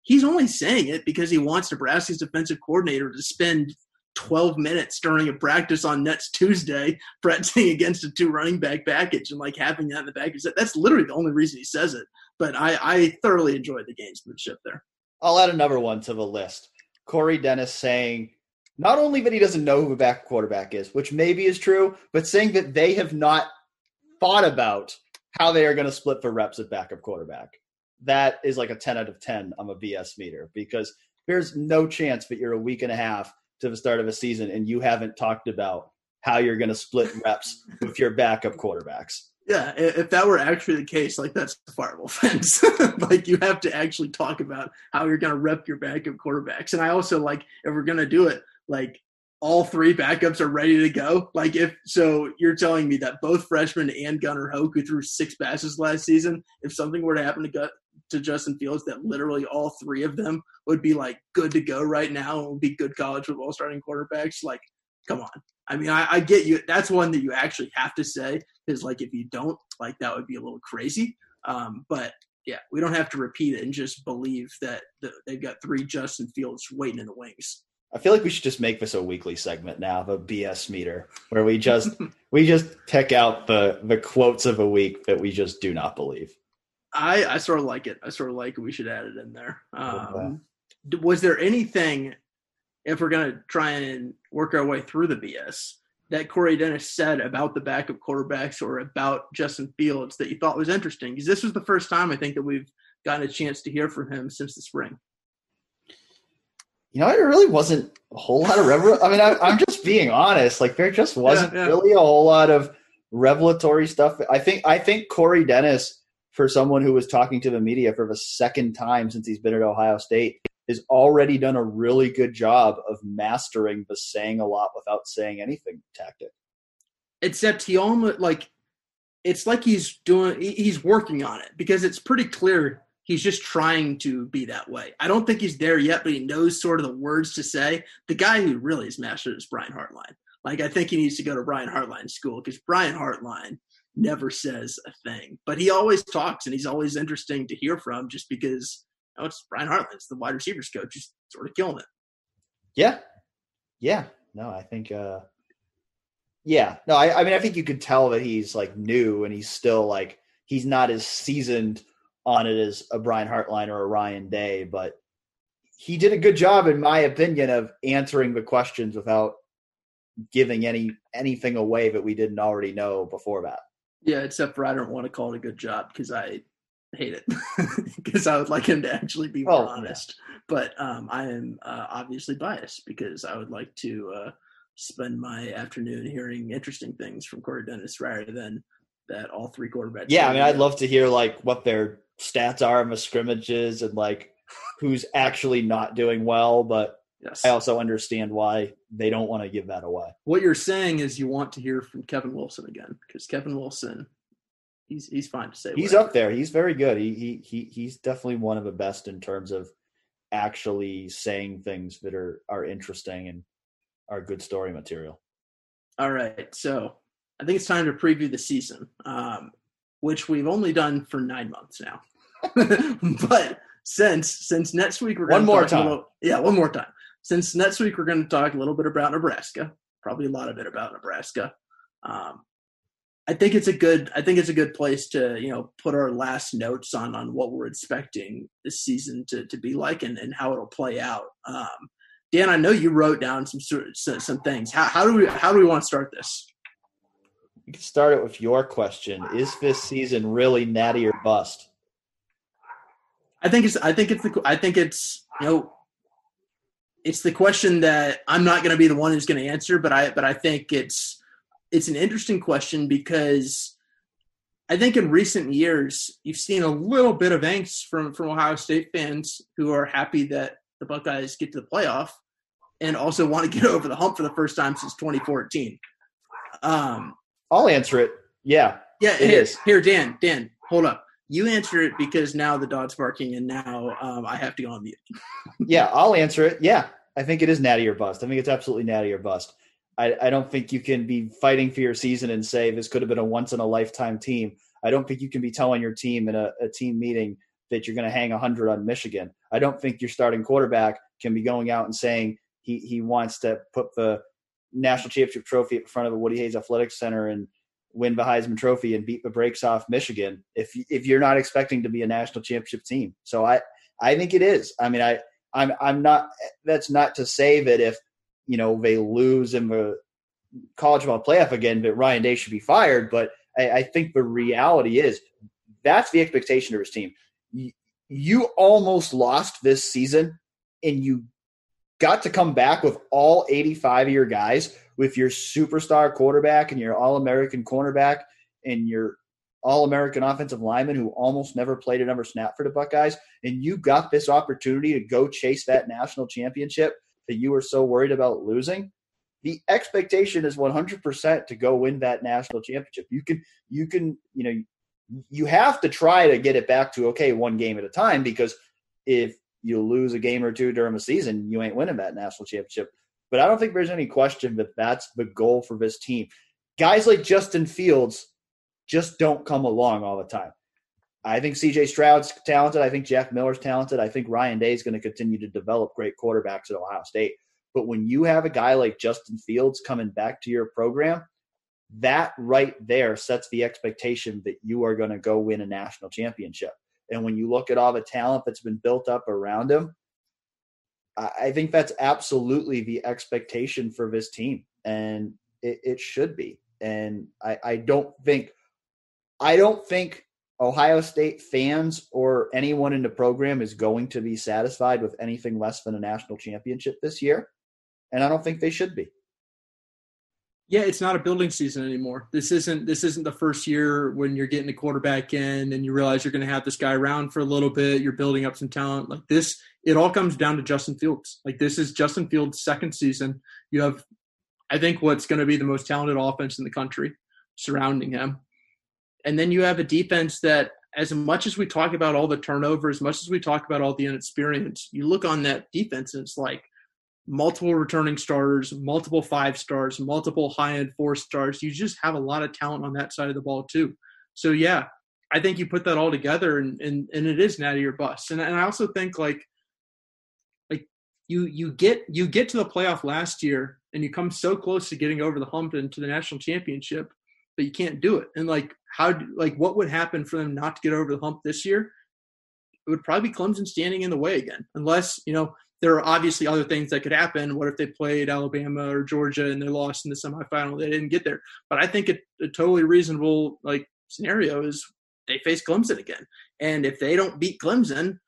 Speaker 2: He's only saying it because he wants Nebraska's defensive coordinator to spend 12 minutes during a practice on Nets Tuesday [LAUGHS] practicing against a two running back package and like having that in the package. That's literally the only reason he says it. But I, I thoroughly enjoyed the gamesmanship there.
Speaker 1: I'll add another one to the list. Corey Dennis saying not only that he doesn't know who a back quarterback is, which maybe is true, but saying that they have not thought about how they are going to split the reps at backup quarterback. That is like a 10 out of 10 on a BS meter because there's no chance that you're a week and a half to the start of a season and you haven't talked about how you're going to split reps with your backup quarterbacks.
Speaker 2: Yeah, if that were actually the case, like that's a fireable offense. [LAUGHS] like you have to actually talk about how you're going to rep your backup quarterbacks. And I also like if we're going to do it, like all three backups are ready to go. Like if so, you're telling me that both freshmen and Gunnar Hoak, who threw six passes last season, if something were to happen to gut to Justin Fields, that literally all three of them would be like good to go right now and would be good college football starting quarterbacks. Like, come on. I mean, I, I get you. That's one that you actually have to say is like if you don't, like that would be a little crazy. Um, but yeah, we don't have to repeat it and just believe that the, they've got three Justin Fields waiting in the wings.
Speaker 1: I feel like we should just make this a weekly segment now, the BS meter, where we just [LAUGHS] we just pick out the the quotes of a week that we just do not believe.
Speaker 2: I I sort of like it. I sort of like it. We should add it in there. Um, was there anything, if we're gonna try and work our way through the BS, that Corey Dennis said about the backup quarterbacks or about Justin Fields that you thought was interesting? Because this was the first time I think that we've gotten a chance to hear from him since the spring.
Speaker 1: You know, it really wasn't a whole lot of revel. I mean, I, am just being honest. Like, there just wasn't yeah, yeah. really a whole lot of revelatory stuff. I think I think Corey Dennis, for someone who was talking to the media for the second time since he's been at Ohio State, has already done a really good job of mastering the saying a lot without saying anything tactic.
Speaker 2: Except he almost like it's like he's doing he's working on it because it's pretty clear he's just trying to be that way. I don't think he's there yet, but he knows sort of the words to say. The guy who really is mastered is Brian Hartline. Like I think he needs to go to Brian Hartline school because Brian Hartline never says a thing, but he always talks and he's always interesting to hear from just because oh, it's Brian Hartline, it's the wide receivers coach. He's sort of killing it.
Speaker 1: Yeah. Yeah. No, I think uh yeah. No, I, I mean I think you could tell that he's like new and he's still like he's not as seasoned on it as a Brian Hartline or a Ryan Day, but he did a good job, in my opinion, of answering the questions without giving any anything away that we didn't already know before that.
Speaker 2: Yeah, except for I don't want to call it a good job because I hate it [LAUGHS] because I would like him to actually be more honest. Yeah. But um, I am uh, obviously biased because I would like to uh, spend my afternoon hearing interesting things from Corey Dennis rather than that all three quarterbacks.
Speaker 1: Yeah, I mean, I'd love to hear like what their stats are in the scrimmages and like who's actually not doing well, but yes. I also understand why they don't want to give that away.
Speaker 2: What you're saying is you want to hear from Kevin Wilson again because Kevin Wilson, he's he's fine to say.
Speaker 1: He's whatever. up there. He's very good. He he he he's definitely one of the best in terms of actually saying things that are are interesting and are good story material.
Speaker 2: All right, so I think it's time to preview the season, um, which we've only done for nine months now. [LAUGHS] but since since next week we're
Speaker 1: one more time,
Speaker 2: little, yeah, one more time. Since next week we're going to talk a little bit about Nebraska, probably a lot of it about Nebraska. Um, I think it's a good I think it's a good place to you know put our last notes on on what we're expecting this season to to be like and, and how it'll play out. Um, Dan, I know you wrote down some some, some things. How, how do we how do we want to start this?
Speaker 1: You can start it with your question: Is this season really natty or bust?
Speaker 2: I think it's I think it's the I think it's you know it's the question that I'm not going to be the one who's going to answer, but I but I think it's it's an interesting question because I think in recent years you've seen a little bit of angst from from Ohio State fans who are happy that the Buckeyes get to the playoff and also want to get over the hump for the first time since 2014. Um,
Speaker 1: I'll answer it. Yeah.
Speaker 2: Yeah, it here, is. Here, Dan, Dan, hold up. You answer it because now the dog's barking and now um, I have to go on mute. [LAUGHS]
Speaker 1: yeah, I'll answer it. Yeah, I think it is natty or bust. I think it's absolutely natty or bust. I, I don't think you can be fighting for your season and say this could have been a once in a lifetime team. I don't think you can be telling your team in a, a team meeting that you're going to hang 100 on Michigan. I don't think your starting quarterback can be going out and saying he, he wants to put the national championship trophy in front of the Woody Hayes Athletic Center and win the Heisman Trophy and beat the brakes off Michigan if if you're not expecting to be a national championship team. So I I think it is. I mean I I'm I'm not. That's not to say that if you know they lose in the college ball playoff again, that Ryan Day should be fired. But I, I think the reality is that's the expectation of his team. You, you almost lost this season, and you got to come back with all 85 of your guys with your superstar quarterback and your all American cornerback and your all American offensive lineman who almost never played a another snap for the Buckeyes. And you got this opportunity to go chase that national championship that you were so worried about losing. The expectation is 100% to go win that national championship. You can, you can, you know, you have to try to get it back to okay, one game at a time because if you lose a game or two during the season, you ain't winning that national championship. But I don't think there's any question that that's the goal for this team. Guys like Justin Fields just don't come along all the time. I think CJ Stroud's talented. I think Jack Miller's talented. I think Ryan Day is going to continue to develop great quarterbacks at Ohio State. But when you have a guy like Justin Fields coming back to your program, that right there sets the expectation that you are going to go win a national championship. And when you look at all the talent that's been built up around him, I think that's absolutely the expectation for this team. And it, it should be. And I, I don't think I don't think Ohio State fans or anyone in the program is going to be satisfied with anything less than a national championship this year. And I don't think they should be.
Speaker 2: Yeah, it's not a building season anymore. This isn't this isn't the first year when you're getting a quarterback in and you realize you're going to have this guy around for a little bit, you're building up some talent. Like this, it all comes down to Justin Fields. Like this is Justin Fields' second season. You have I think what's going to be the most talented offense in the country surrounding him. And then you have a defense that, as much as we talk about all the turnover, as much as we talk about all the inexperience, you look on that defense and it's like multiple returning starters, multiple five stars, multiple high end four stars. You just have a lot of talent on that side of the ball too. So yeah, I think you put that all together and and, and it is natty or bust. And and I also think like like you you get you get to the playoff last year and you come so close to getting over the hump into the national championship, but you can't do it. And like how like what would happen for them not to get over the hump this year? It would probably be Clemson standing in the way again, unless you know there are obviously other things that could happen. What if they played Alabama or Georgia and they lost in the semifinal? They didn't get there. But I think a, a totally reasonable like scenario is they face Clemson again. And if they don't beat Clemson,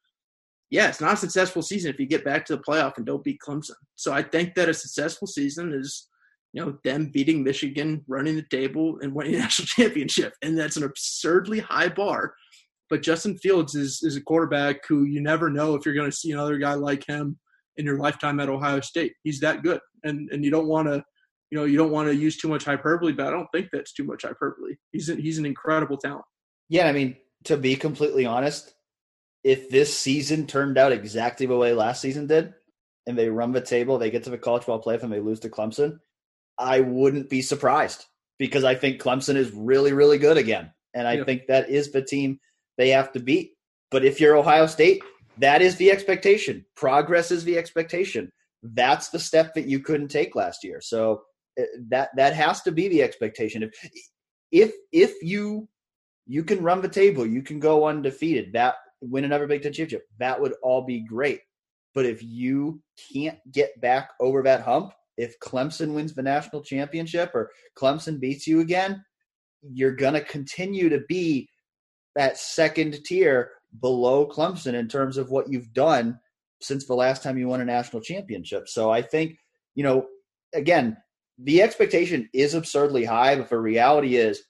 Speaker 2: yeah, it's not a successful season if you get back to the playoff and don't beat Clemson. So I think that a successful season is, you know, them beating Michigan, running the table, and winning a [LAUGHS] national championship. And that's an absurdly high bar. But Justin Fields is is a quarterback who you never know if you're going to see another guy like him in your lifetime at Ohio State. He's that good, and and you don't want to, you know, you don't want to use too much hyperbole, but I don't think that's too much hyperbole. He's a, he's an incredible talent.
Speaker 1: Yeah, I mean, to be completely honest, if this season turned out exactly the way last season did, and they run the table, they get to the college ball playoff, and they lose to Clemson, I wouldn't be surprised because I think Clemson is really, really good again, and I yeah. think that is the team they have to beat. But if you're Ohio State, that is the expectation. Progress is the expectation. That's the step that you couldn't take last year. So eh, that that has to be the expectation. If if if you you can run the table. You can go undefeated. That win another Big Ten championship. That would all be great. But if you can't get back over that hump, if Clemson wins the national championship or Clemson beats you again, you're going to continue to be that second tier below Clemson in terms of what you've done since the last time you won a national championship. So I think, you know, again, the expectation is absurdly high, but the reality is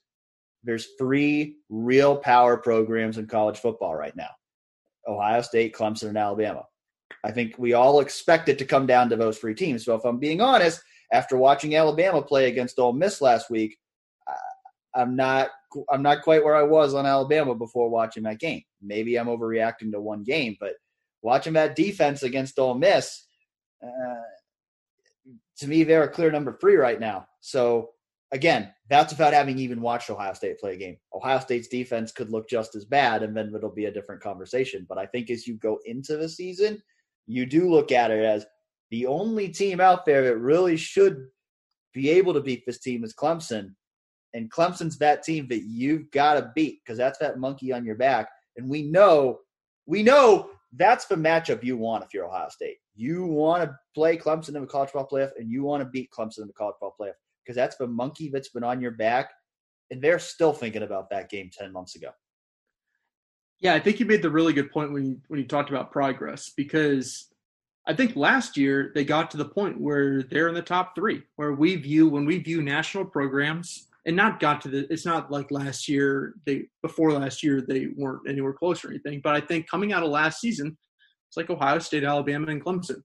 Speaker 1: there's three real power programs in college football right now Ohio State, Clemson, and Alabama. I think we all expect it to come down to those three teams. So if I'm being honest, after watching Alabama play against Ole Miss last week, I'm not I'm not quite where I was on Alabama before watching that game. Maybe I'm overreacting to one game, but watching that defense against Ole Miss, uh, to me, they're a clear number three right now. So again, that's without having even watched Ohio State play a game. Ohio State's defense could look just as bad, and then it'll be a different conversation. But I think as you go into the season, you do look at it as the only team out there that really should be able to beat this team is Clemson. And Clemson's that team that you've got to beat because that's that monkey on your back. And we know, we know that's the matchup you want if you're Ohio State. You want to play Clemson in the college football playoff, and you want to beat Clemson in the college football playoff because that's the monkey that's been on your back. And they're still thinking about that game 10 months ago.
Speaker 2: Yeah, I think you made the really good point when when you talked about progress because I think last year they got to the point where they're in the top three, where we view when we view national programs and not got to the. It's not like last year they before last year they weren't anywhere close or anything. But I think coming out of last season, it's like Ohio State, Alabama, and Clemson.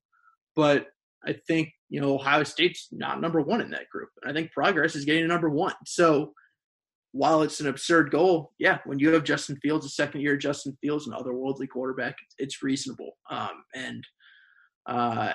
Speaker 2: But I think you know Ohio State's not number one in that group. I think progress is getting to number one. So while it's an absurd goal, yeah, when you have Justin Fields, a second year Justin Fields, an otherworldly quarterback, it's reasonable. Um, and uh,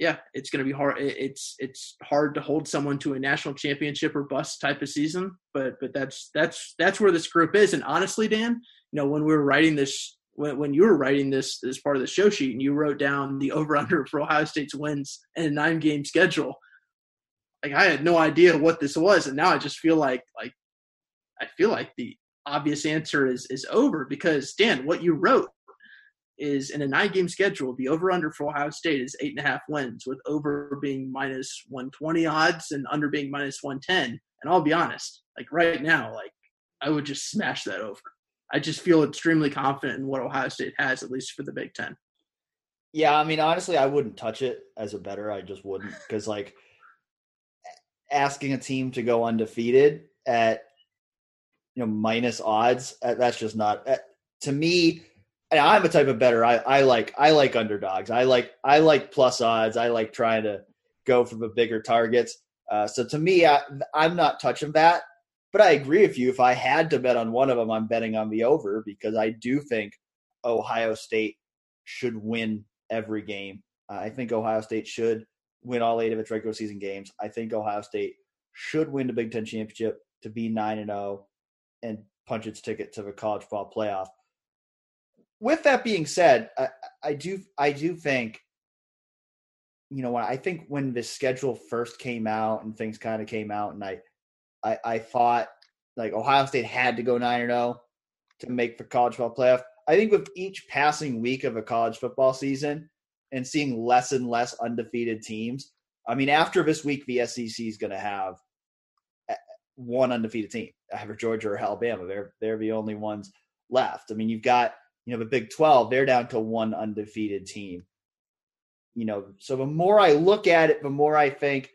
Speaker 2: yeah, it's going to be hard. It's it's hard to hold someone to a national championship or bust type of season, but but that's that's that's where this group is. And honestly, Dan, you know, when we were writing this when, when you were writing this as part of the show sheet and you wrote down the over under for Ohio State's wins and a nine game schedule, like I had no idea what this was, and now I just feel like like I feel like the obvious answer is is over because Dan, what you wrote is in a nine game schedule, the over under for Ohio State is eight and a half wins, with over being minus 120 odds and under being minus 110. And I'll be honest, like right now, like I would just smash that over. I just feel extremely confident in what Ohio State has, at least for the Big Ten.
Speaker 1: Yeah, I mean, honestly, I wouldn't touch it as a better. I just wouldn't because, like, asking a team to go undefeated at you know minus odds, that's just not to me. I'm a type of better. I, I like I like underdogs. I like I like plus odds. I like trying to go for the bigger targets. Uh, so to me, I, I'm not touching that. But I agree with you. If I had to bet on one of them, I'm betting on the over because I do think Ohio State should win every game. I think Ohio State should win all eight of its regular season games. I think Ohio State should win the Big Ten championship to be nine and zero and punch its ticket to the college football playoff. With that being said, I, I do I do think you know I think when the schedule first came out and things kind of came out and I I, I thought like Ohio State had to go nine and zero to make the college football playoff. I think with each passing week of a college football season and seeing less and less undefeated teams, I mean, after this week, the SEC is going to have eh, one undefeated team, either Georgia or Alabama. They're they're the only ones left. I mean, you've got you know the Big Twelve; they're down to one undefeated team. You know, so the more I look at it, the more I think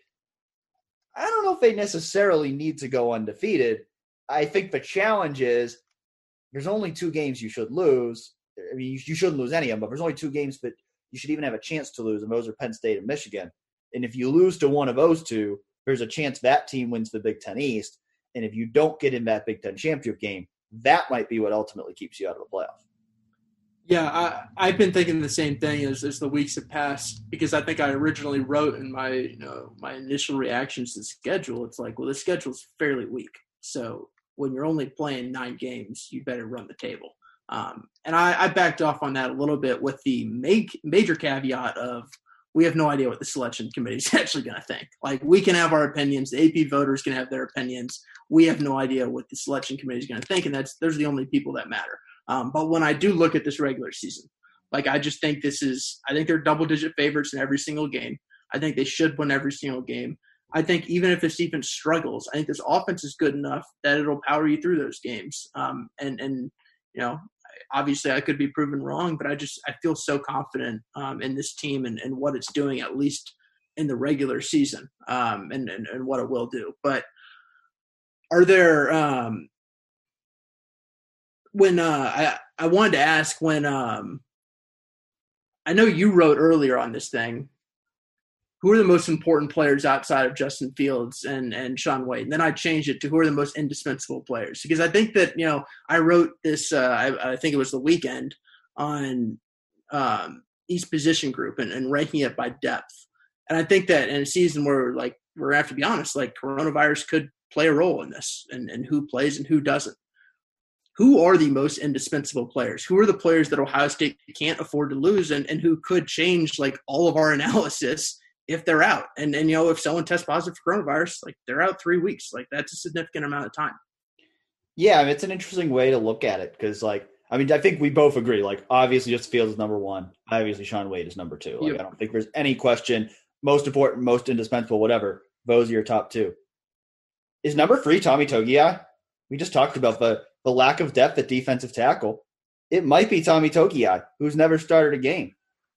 Speaker 1: I don't know if they necessarily need to go undefeated. I think the challenge is there's only two games you should lose. I mean, you, you shouldn't lose any of them, but there's only two games that you should even have a chance to lose, and those are Penn State and Michigan. And if you lose to one of those two, there's a chance that team wins the Big Ten East. And if you don't get in that Big Ten championship game, that might be what ultimately keeps you out of the playoff.
Speaker 2: Yeah, I, I've been thinking the same thing as, as the weeks have passed because I think I originally wrote in my you know my initial reactions to the schedule. It's like, well, the schedule's fairly weak, so when you're only playing nine games, you better run the table. Um, and I, I, backed off on that a little bit with the make, major caveat of we have no idea what the selection committee is [LAUGHS] actually going to think. Like we can have our opinions, the AP voters can have their opinions. We have no idea what the selection committee is going to think, and that's those are the only people that matter. Um, but when I do look at this regular season, like I just think this is, I think they're double digit favorites in every single game. I think they should win every single game. I think even if this defense struggles, I think this offense is good enough that it'll power you through those games. Um, and and you know, obviously I could be proven wrong, but I just I feel so confident um, in this team and, and what it's doing at least in the regular season um, and, and and what it will do. But are there um, when uh, I I wanted to ask when um, I know you wrote earlier on this thing who are the most important players outside of Justin Fields and and Shaun Wade? And then I changed it to who are the most indispensable players because I think that you know I wrote this. Uh, I, I, think it was the weekend on um, each position group and, and ranking it by depth. And I think that in a season where like we're have to be honest, like coronavirus could play a role in this and, and who plays and who doesn't. Who are the most indispensable players? Who are the players that Ohio State can't afford to lose and, and who could change like all of our [LAUGHS] analysis if they're out. And and you know, if someone tests positive for coronavirus, like they're out three weeks. Like that's a significant amount of time.
Speaker 1: Yeah, I mean, it's an interesting way to look at it because, like, I mean, I think we both agree. Like, obviously, Justin Fields is number one. Obviously, Shaun Wade is number two. Like, yep. I don't think there's any question. Most important, most indispensable, whatever. Those are your top two. Is number three Tommy Togiai? We just talked about the the lack of depth at defensive tackle. It might be Tommy Togiai, who's never started a game,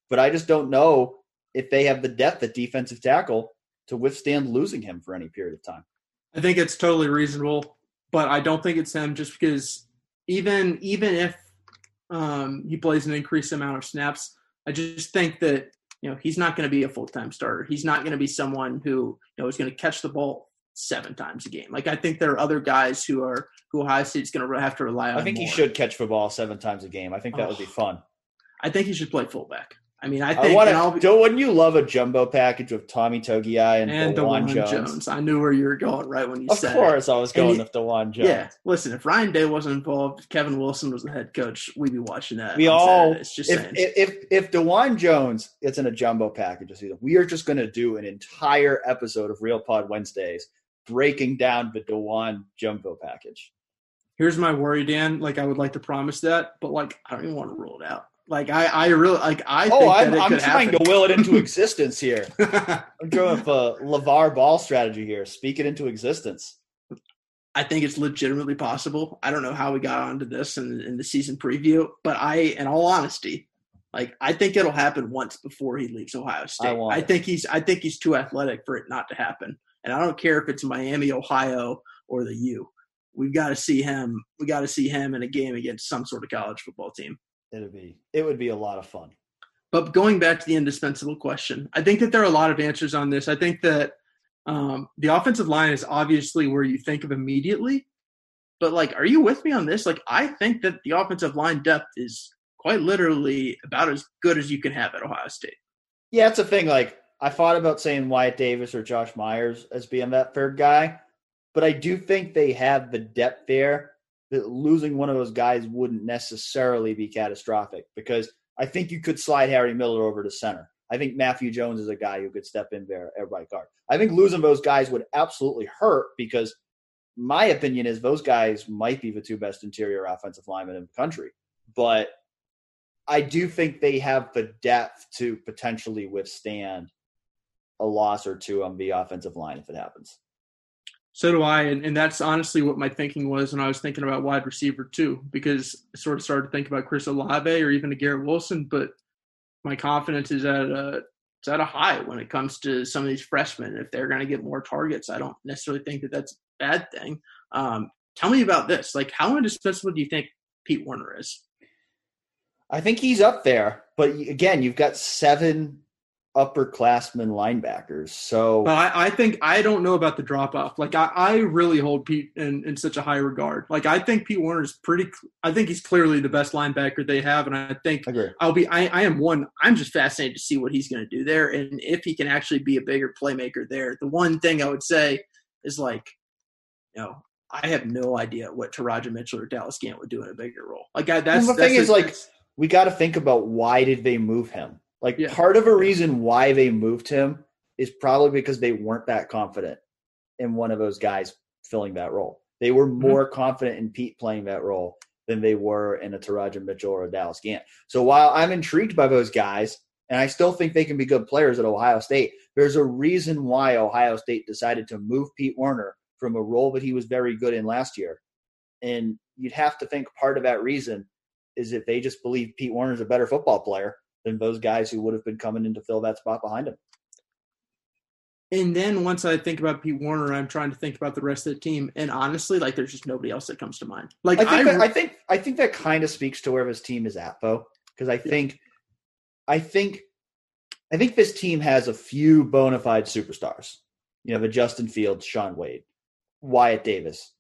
Speaker 1: but I just don't know if they have the depth at defensive tackle to withstand losing him for any period of time.
Speaker 2: I think it's totally reasonable, but I don't think it's him just because even even if um, he plays an increased amount of snaps, I just think that you know he's not going to be a full time starter. He's not going to be someone who you know is going to catch the ball seven times a game. Like I think there are other guys who are who Ohio State's going to have to rely on.
Speaker 1: I think
Speaker 2: more.
Speaker 1: he should catch the ball seven times a game. I think that oh, would be fun.
Speaker 2: I think he should play fullback. I mean, I think.
Speaker 1: I wanna, don't, wouldn't you love a jumbo package with Tommy Togiai and, and Dawand Jones? Jones?
Speaker 2: I knew where you were going right when you
Speaker 1: of
Speaker 2: said.
Speaker 1: Of course, I was going he, with Dawand Jones. Yeah,
Speaker 2: listen, if Ryan Day wasn't involved, Kevin Wilson was the head coach, we'd be watching that.
Speaker 1: We all. It's just if, saying. if if if Dawand Jones gets in a jumbo package this season, we are just going to do an entire episode of Real Pod Wednesdays breaking down the Dawand jumbo package.
Speaker 2: Here's my worry, Dan. Like I would like to promise that, but like I don't even want to rule it out. Like I, I really like I. Oh,
Speaker 1: I'm, I'm trying happen. to will it into [LAUGHS] existence here. I'm going with a LaVar Ball strategy here. Speak it into existence.
Speaker 2: I think it's legitimately possible. I don't know how we got onto this in, in the season preview, but I, in all honesty, like I think it'll happen once before he leaves Ohio State. I, I think he's I think he's too athletic for it not to happen. And I don't care if it's Miami, Ohio, or the U. We've got to see him. We got to see him in a game against some sort of college football team
Speaker 1: it'd be it would be a lot of fun.
Speaker 2: But going back to the indispensable question, I think that there are a lot of answers on this. I think that um, the offensive line is obviously where you think of immediately. But like, are you with me on this? Like, I think that the offensive line depth is quite literally about as good as you can have at Ohio State.
Speaker 1: Yeah, it's a thing. Like I thought about saying Wyatt Davis or Josh Myers as being that third guy, but I do think they have the depth there that losing one of those guys wouldn't necessarily be catastrophic because I think you could slide Harry Miller over to center. I think Matthew Jones is a guy who could step in there at right guard. I think losing those guys would absolutely hurt because my opinion is those guys might be the two best interior offensive linemen in the country. But I do think they have the depth to potentially withstand a loss or two on the offensive line if it happens.
Speaker 2: So do I, and, and that's honestly what my thinking was when I was thinking about wide receiver too, because I sort of started to think about Chris Olave or even a Garrett Wilson, but my confidence is at a it's at a high when it comes to some of these freshmen. If they're going to get more targets, I don't necessarily think that that's a bad thing. Um, tell me about this. Like, how indispensable do you think Pete Werner is?
Speaker 1: I think he's up there, but again, you've got seven upperclassmen linebackers. So
Speaker 2: but I, I, think I don't know about the drop off. Like I, I really hold Pete in, in such a high regard. Like I think Pete Werner is pretty. I think he's clearly the best linebacker they have, and I think
Speaker 1: I
Speaker 2: I'll be. I, I am one. I'm just fascinated to see what he's going to do there, and if he can actually be a bigger playmaker there. The one thing I would say is like, you know, I have no idea what Teradja Mitchell or Dallas Gant would do in a bigger role. Like I, that's
Speaker 1: well, the
Speaker 2: that's
Speaker 1: thing is like we got to think about why did they move him like yeah. part of a reason why they moved him is probably because they weren't that confident in one of those guys filling that role. They were mm-hmm. more mm-hmm. confident in Pete playing that role than they were in a Teradja Mitchell or a Dallas Gant. So while I'm intrigued by those guys, and I still think they can be good players at Ohio State, there's a reason why Ohio State decided to move Pete Werner from a role that he was very good in last year. And you'd have to think part of that reason is that they just believe Pete Werner's a better football player than those guys who would have been coming in to fill that spot behind him.
Speaker 2: And then once I think about Pete Werner, I'm trying to think about the rest of the team, and honestly, like there's just nobody else that comes to mind. Like
Speaker 1: I think, I, that, I think, I think that kind of speaks to where his team is at, though, because I think, I think, I think this team has a few bona fide superstars. You know, the Justin Fields, Shaun Wade, Wyatt Davis.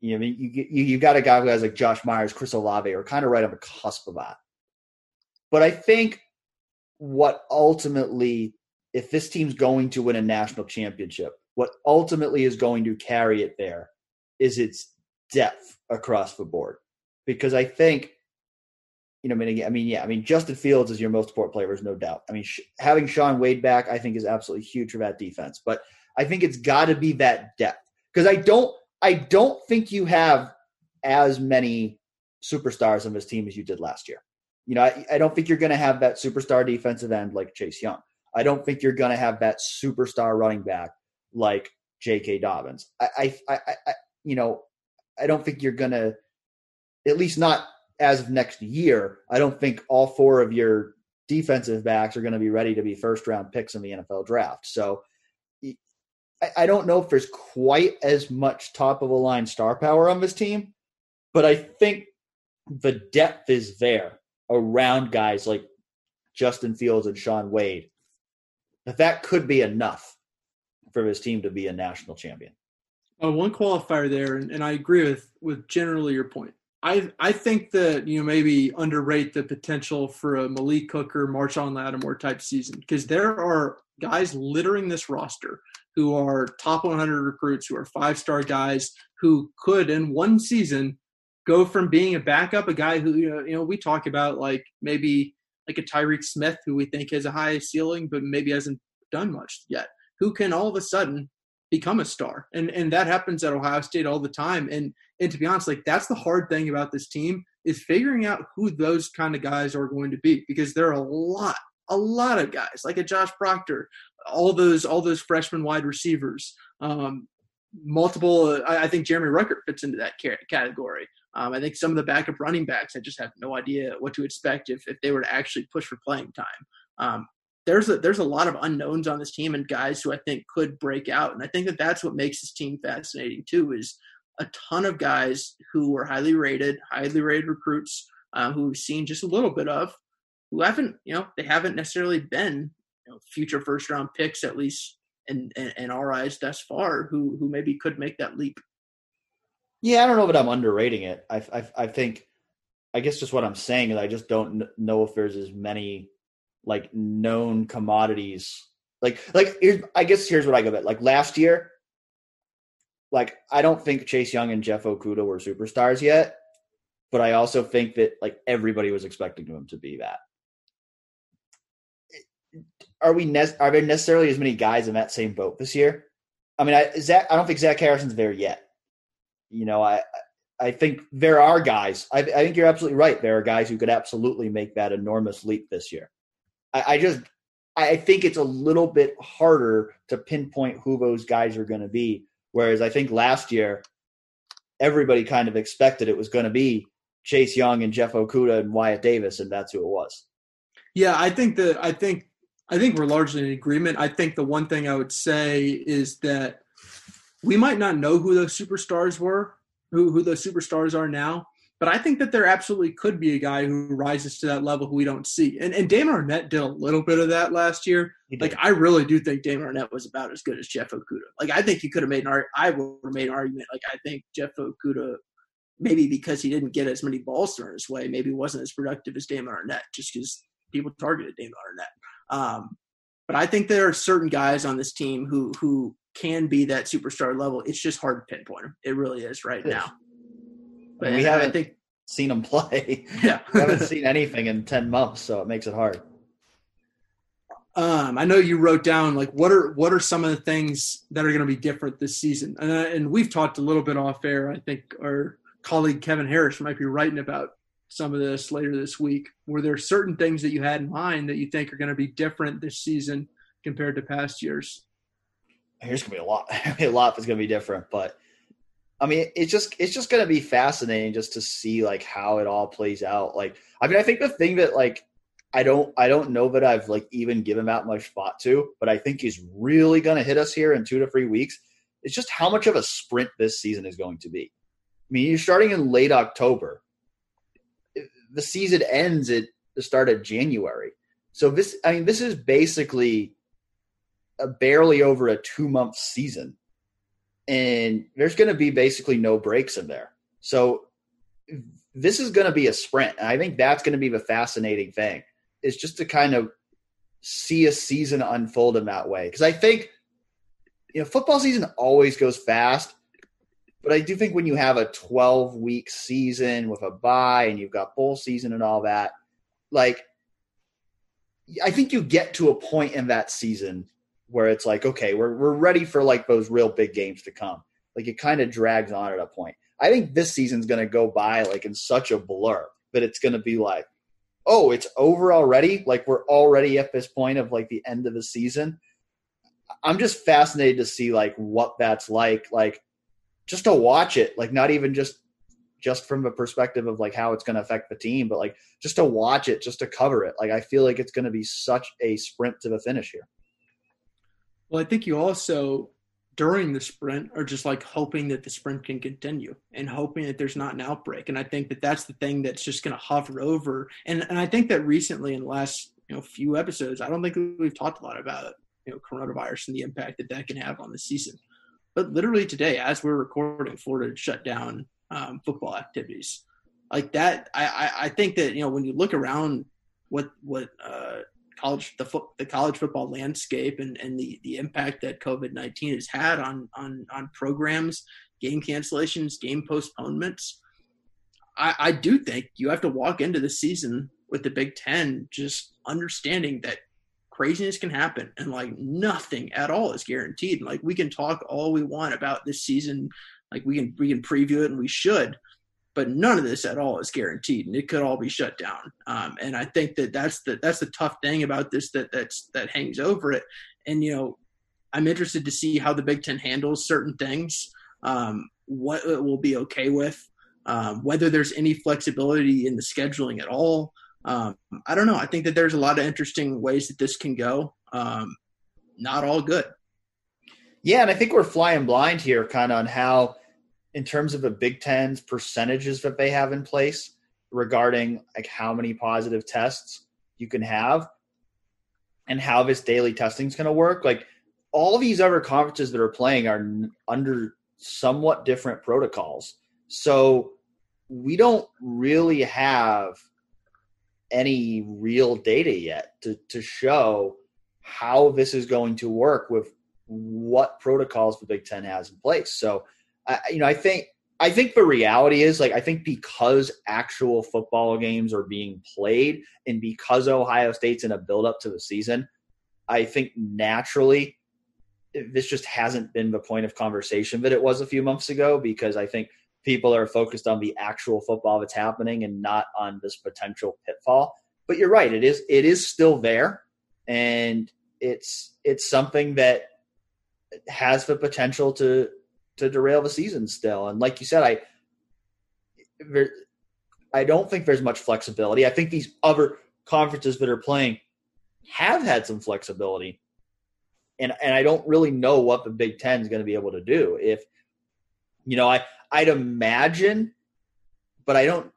Speaker 1: You know, you you you got a guy who has like Josh Myers, Chris Olave, or kind of right on the cusp of that. But I think what ultimately, if this team's going to win a national championship, what ultimately is going to carry it there is its depth across the board. Because I think, you know, I mean, I mean, yeah, I mean, Justin Fields is your most important player, there's no doubt. I mean, sh- having Shaun Wade back, I think, is absolutely huge for that defense. But I think it's got to be that depth because I don't, I don't think you have as many superstars on this team as you did last year. You know, I, I don't think you're going to have that superstar defensive end like Chase Young. I don't think you're going to have that superstar running back like J.K. Dobbins. I, I, I, I you know, I don't think you're going to, at least not as of next year. I don't think all four of your defensive backs are going to be ready to be first round picks in the NFL draft. So I, I don't know if there's quite as much top of the line star power on this team, but I think the depth is there around guys like Justin Fields and Shaun Wade, that that could be enough for his team to be a national champion.
Speaker 2: Uh, one qualifier there, and, and I agree with with generally your point. I I think that you know maybe underrate the potential for a Malik Hooker, Marshon Lattimore type season because there are guys littering this roster who are top 100 recruits, who are five star guys who could in one season go from being a backup, a guy who you know, we talk about like maybe like a Tyreke Smith who we think has a high ceiling, but maybe hasn't done much yet, who can all of a sudden become a star. And and that happens at Ohio State all the time. And and to be honest, like that's the hard thing about this team is figuring out who those kind of guys are going to be because there are a lot, a lot of guys like a Josh Proctor, all those all those freshman wide receivers. Um, multiple. I, I think Jeremy Ruckert fits into that category. Um, I think some of the backup running backs, I just have no idea what to expect if, if they were to actually push for playing time. Um, there's a, there's a lot of unknowns on this team and guys who I think could break out, and I think that that's what makes this team fascinating too. Is a ton of guys who were highly rated, highly rated recruits uh, who we've seen just a little bit of, who haven't, you know, they haven't necessarily been you know, future first round picks at least in, in, our eyes thus far, who who maybe could make that leap.
Speaker 1: Yeah, I don't know but I'm underrating it. I, I, I think, I guess just what I'm saying is I just don't know if there's as many like known commodities. Like like I guess here's what I go at. Like last year, like I don't think Chase Young and Jeff Okudah were superstars yet, but I also think that like everybody was expecting them to be that. Are we ne- are there necessarily as many guys in that same boat this year? I mean, I Zach, I don't think Zach Harrison's there yet. You know, I I think there are guys. I, I think you're absolutely right. There are guys who could absolutely make that enormous leap this year. I, I just I think it's a little bit harder to pinpoint who those guys are going to be. Whereas I think last year everybody kind of expected it was going to be Chase Young and Jeff Okudah and Wyatt Davis, and that's who it was.
Speaker 2: Yeah, I think that I think I think we're largely in agreement. I think the one thing I would say is that we might not know who those superstars were, who who those superstars are now, but I think that there absolutely could be a guy who rises to that level who we don't see. And and Damon Arnette did a little bit of that last year. Like I really do think Damon Arnette was about as good as Jeff Okudah. Like I think you could have made an argument. I would have made an argument. Like I think Jeff Okudah maybe because he didn't get as many balls thrown his way, maybe wasn't as productive as Damon Arnette just because people targeted Damon Arnette. Um, but I think there are certain guys on this team who who can be that superstar level. It's just hard to pinpoint them. It really is right now.
Speaker 1: But we haven't think, seen them play. [LAUGHS]
Speaker 2: Yeah,
Speaker 1: we haven't seen anything in ten months, so it makes it hard.
Speaker 2: Um, I know you wrote down like what are what are some of the things that are going to be different this season, and, uh, and we've talked a little bit off air. I think our colleague Kevin Harris might be writing about some of this later this week. Were there certain things that you had in mind that you think are going to be different this season compared to past years?
Speaker 1: Here's gonna be a lot. [LAUGHS] a lot that's gonna be different, but I mean, it's just it's just gonna be fascinating just to see like how it all plays out. Like, I mean, I think the thing that like I don't I don't know that I've like even given that much thought to, but I think is really gonna hit us here in two to three weeks. It's just how much of a sprint this season is going to be. I mean, you're starting in late October the season ends at the start of January. So this, I mean, this is basically a barely over a two month season, and there's going to be basically no breaks in there. So this is going to be a sprint. I think that's going to be the fascinating thing is just to kind of see a season unfold in that way. Because I think you know football season always goes fast, but I do think when you have a 12 week season with a bye and you've got bowl season and all that, like, I think you get to a point in that season where it's like, okay, we're, we're ready for like those real big games to come. Like it kind of drags on at a point. I think this season's going to go by like in such a blur that it's going to be like, oh, it's over already. Like we're already at this point of like the end of the season. I'm just fascinated to see like what that's like. Like, just to watch it, like not even just just from the perspective of like how it's going to affect the team, but like just to watch it, just to cover it. Like I feel like it's going to be such a sprint to the finish here.
Speaker 2: Well, I think you also during the sprint are just like hoping that the sprint can continue and hoping that there's not an outbreak. And I think that that's the thing that's just going to hover over. And and I think that recently in the last you know few episodes, I don't think we've talked a lot about you know coronavirus and the impact that that can have on the season. But literally today, as we're recording, Florida shut down um, football activities like that. I, I, think that you know when you look around what what uh, college the fo- the college football landscape and, and the, the impact that COVID nineteen has had on on on programs, game cancellations, game postponements. I, I do think you have to walk into the season with the Big Ten just understanding that craziness can happen and like nothing at all is guaranteed. Like we can talk all we want about this season, like we can we can preview it and we should, but none of this at all is guaranteed and it could all be shut down. Um, and I think that that's the that's the tough thing about this that that's that hangs over it. And you know, I'm interested to see how the Big Ten handles certain things, um, what it will be okay with, um, whether there's any flexibility in the scheduling at all um, I don't know. I think that there's a lot of interesting ways that this can go. Um, not all good.
Speaker 1: Yeah, and I think we're flying blind here, kind of on how, in terms of the Big Ten's percentages that they have in place regarding like how many positive tests you can have, and how this daily testing is going to work. Like all these other conferences that are playing are under somewhat different protocols, so we don't really have any real data yet to to show how this is going to work with what protocols the Big Ten has in place. So, I, you know, I think I think the reality is like I think because actual football games are being played and because Ohio State's in a build up to the season, I think naturally this just hasn't been the point of conversation that it was a few months ago because I think people are focused on the actual football that's happening and not on this potential pitfall. But you're right, it is it is still there and it's it's something that has the potential to to derail the season still. And like you said, I I don't think there's much flexibility. I think these other conferences that are playing have had some flexibility. And and I don't really know what the Big Ten is going to be able to do. If you know, I I'd imagine, but I don't.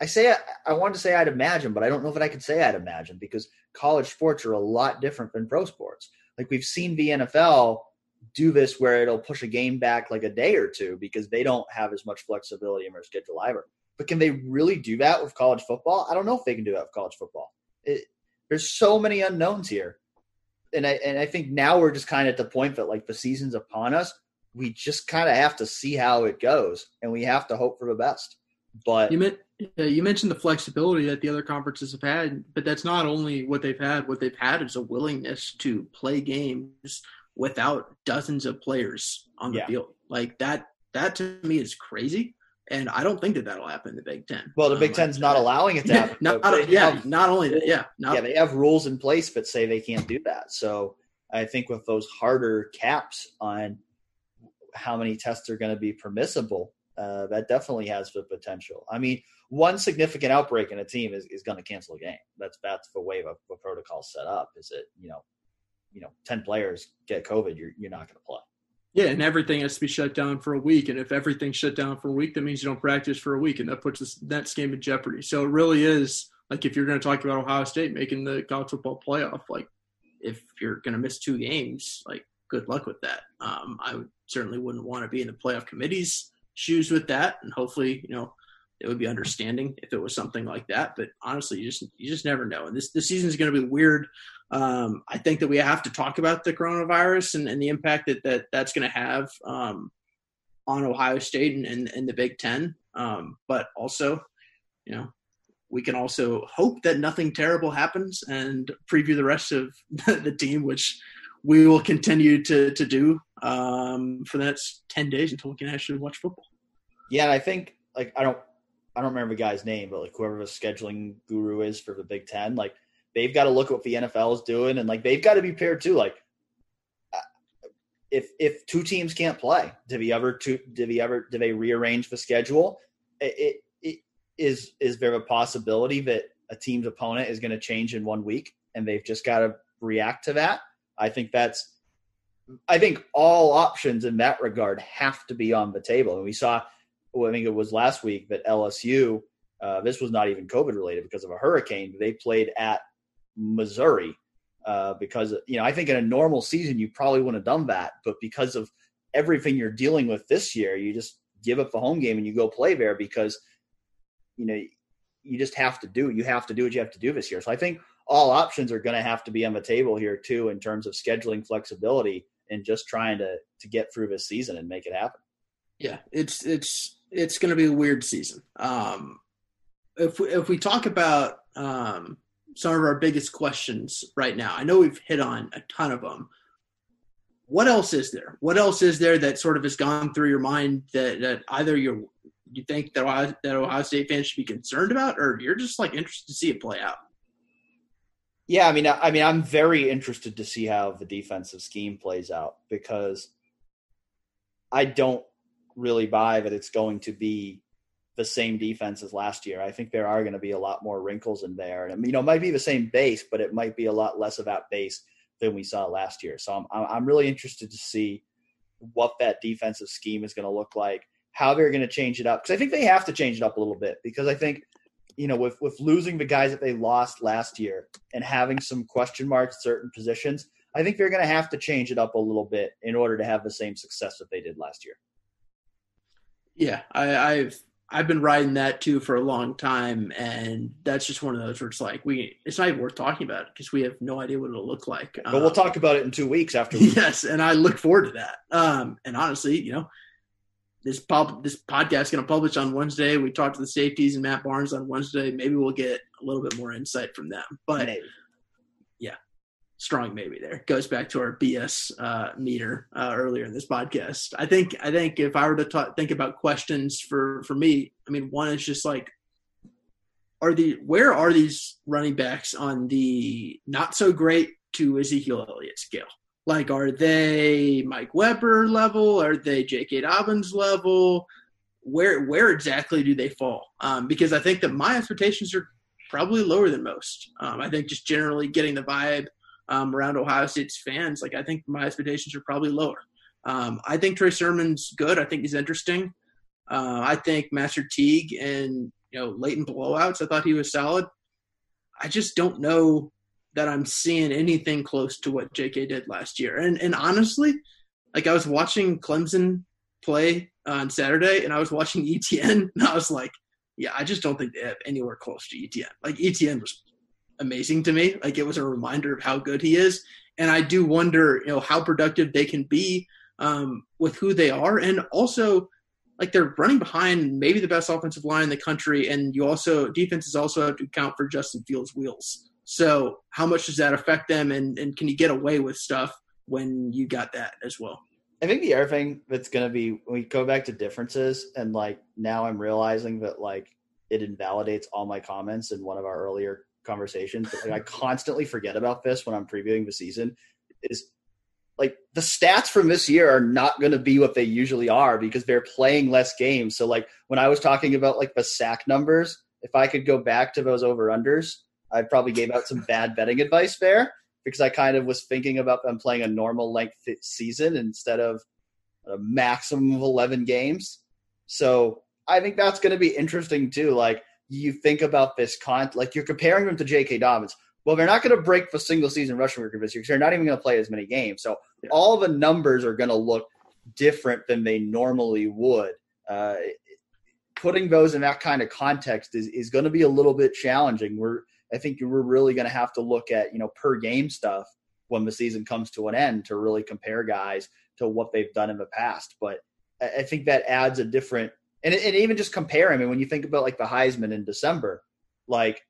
Speaker 1: I say I, I wanted to say I'd imagine, but I don't know if I can say I'd imagine because college sports are a lot different than pro sports. Like we've seen the NFL do this where it'll push a game back like a day or two because they don't have as much flexibility in their schedule either. But can they really do that with college football? I don't know if they can do that with college football. It, there's so many unknowns here, and I and I think now we're just kind of at the point that like the season's upon us. We just kind of have to see how it goes, and we have to hope for the best. But
Speaker 2: you meant you mentioned the flexibility that the other conferences have had, but that's not only what they've had. What they've had is a willingness to play games without dozens of players on the yeah. field. Like that, that to me is crazy. And I don't think that that'll happen in the Big Ten.
Speaker 1: Well, the Big um, Ten's not allowing it to happen. [LAUGHS]
Speaker 2: not, not yeah, have, not only that, yeah,
Speaker 1: not, yeah, they have rules in place but say they can't do that. So I think with those harder caps on how many tests are going to be permissible, uh, that definitely has the potential. I mean, one significant outbreak in a team is, is going to cancel a game. That's that's the way the, the protocol set up. Is it you know you know, 10 players get COVID, you're, you're not going to play.
Speaker 2: Yeah, and everything has to be shut down for a week. And if everything's shut down for a week, that means you don't practice for a week, and that puts this next game in jeopardy. So it really is like if you're going to talk about Ohio State making the college football playoff, like if you're going to miss two games, like good luck with that. Um, I would, certainly wouldn't want to be in the playoff committee's shoes with that, and hopefully, you know, it would be understanding if it was something like that. But honestly, you just you just never know. And this this season is going to be weird. Um, I think that we have to talk about the coronavirus and, and the impact that, that that's going to have um, on Ohio State and, and, and the Big Ten. Um, but also, you know, we can also hope that nothing terrible happens and preview the rest of [LAUGHS] the team, which we will continue to to do um, for the next ten days until we can actually watch football.
Speaker 1: Yeah, and I think like I don't I don't remember the guy's name, but like whoever the scheduling guru is for the Big Ten, like they've got to look at what the NFL is doing, and like they've got to be paired too. Like uh, if if two teams can't play, do we ever two do we ever do they rearrange the schedule? It, it, it is is there a possibility that a team's opponent is going to change in one week, and they've just got to react to that? I think that's I think all options in that regard have to be on the table, and we saw well, I think it was last week that LSU, uh, this was not even COVID related because of a hurricane. They played at Missouri uh, because you know I think in a normal season you probably wouldn't have done that, but because of everything you're dealing with this year, you just give up the home game and you go play there because you know you just have to do you have to do what you have to do this year. So I think all options are going to have to be on the table here too in terms of scheduling flexibility and just trying to to get through this season and make it happen.
Speaker 2: Yeah, it's it's it's going to be a weird season. Um, if we, if we talk about um, some of our biggest questions right now, I know we've hit on a ton of them. What else is there? What else is there that sort of has gone through your mind that, that either you you think that Ohio, that Ohio State fans should be concerned about, or you're just like interested to see it play out?
Speaker 1: Yeah, I mean, I, I mean, I'm very interested to see how the defensive scheme plays out because I don't really buy that it's going to be the same defense as last year. I think there are going to be a lot more wrinkles in there, and you know, it might be the same base, but it might be a lot less of that base than we saw last year. So I'm I'm really interested to see what that defensive scheme is going to look like, how they're going to change it up, because I think they have to change it up a little bit because I think you know with with losing the guys that they lost last year and having some question marks certain positions. I think they're going to have to change it up a little bit in order to have the same success that they did last year.
Speaker 2: Yeah, I, I've I've been riding that too for a long time, and that's just one of those where it's like we it's not even worth talking about because we have no idea what it'll look like.
Speaker 1: But we'll
Speaker 2: Um,
Speaker 1: talk about it in two weeks after. We, [LAUGHS]
Speaker 2: yes, and I look forward to that. Um, and honestly, you know, this pub this podcast is going to publish on Wednesday. We talked to the safeties and Matt Barnes on Wednesday. Maybe we'll get a little bit more insight from them. But
Speaker 1: Maybe.
Speaker 2: strong maybe there goes back to our BS uh, meter uh, earlier in this podcast. I think I think if I were to ta- think about questions for for me, I mean, one is just like, are the where are these running backs on the not so great to Ezekiel Elliott scale? Like, are they Mike Weber level? Are they J.K. Dobbins level? Where where exactly do they fall? Um, because I think that my expectations are probably lower than most. Um, I think just generally getting the vibe um, around Ohio State's fans, like I think my expectations are probably lower. Um, I think Trey Sermon's good. I think he's interesting. Uh, I think Master Teague and you know latent blowouts. I thought he was solid. I just don't know that I'm seeing anything close to what J.K. did last year. And and honestly, like I was watching Clemson play on Saturday, and I was watching [LAUGHS] Etienne, and I was like, yeah, I just don't think they have anywhere close to Etienne. Like Etienne was amazing to me. Like it was a reminder of how good he is. And I do wonder, you know, how productive they can be um, with who they are, and also like they're running behind maybe the best offensive line in the country, and you also defenses also have to account for Justin Fields' wheels. So how much does that affect them, and and can you get away with stuff when you got that as well?
Speaker 1: I think the other thing that's going to be we go back to differences, and like now I'm realizing that like it invalidates all my comments in one of our earlier conversations. But like I constantly forget about this when I'm previewing the season. Is like the stats from this year are not going to be what they usually are because they're playing less games. So like when I was talking about like the sack numbers, if I could go back to those over unders, I probably gave out some bad betting advice there because I kind of was thinking about them playing a normal length season instead of a maximum of 11 games. So I think that's going to be interesting too. Like you think about this con, like you're comparing them to J.K. Dobbins. Well, they're not going to break the single season rushing record this year because they're not even going to play as many games. So
Speaker 2: Yeah.
Speaker 1: all the numbers are going to look different than they normally would. Uh, putting those in that kind of context is, is going to be a little bit challenging. We're I think we're really going to have to look at you know per game stuff when the season comes to an end to really compare guys to what they've done in the past. But I think that adds a different and, and even just compare. I mean, when you think about like the Heisman in December, like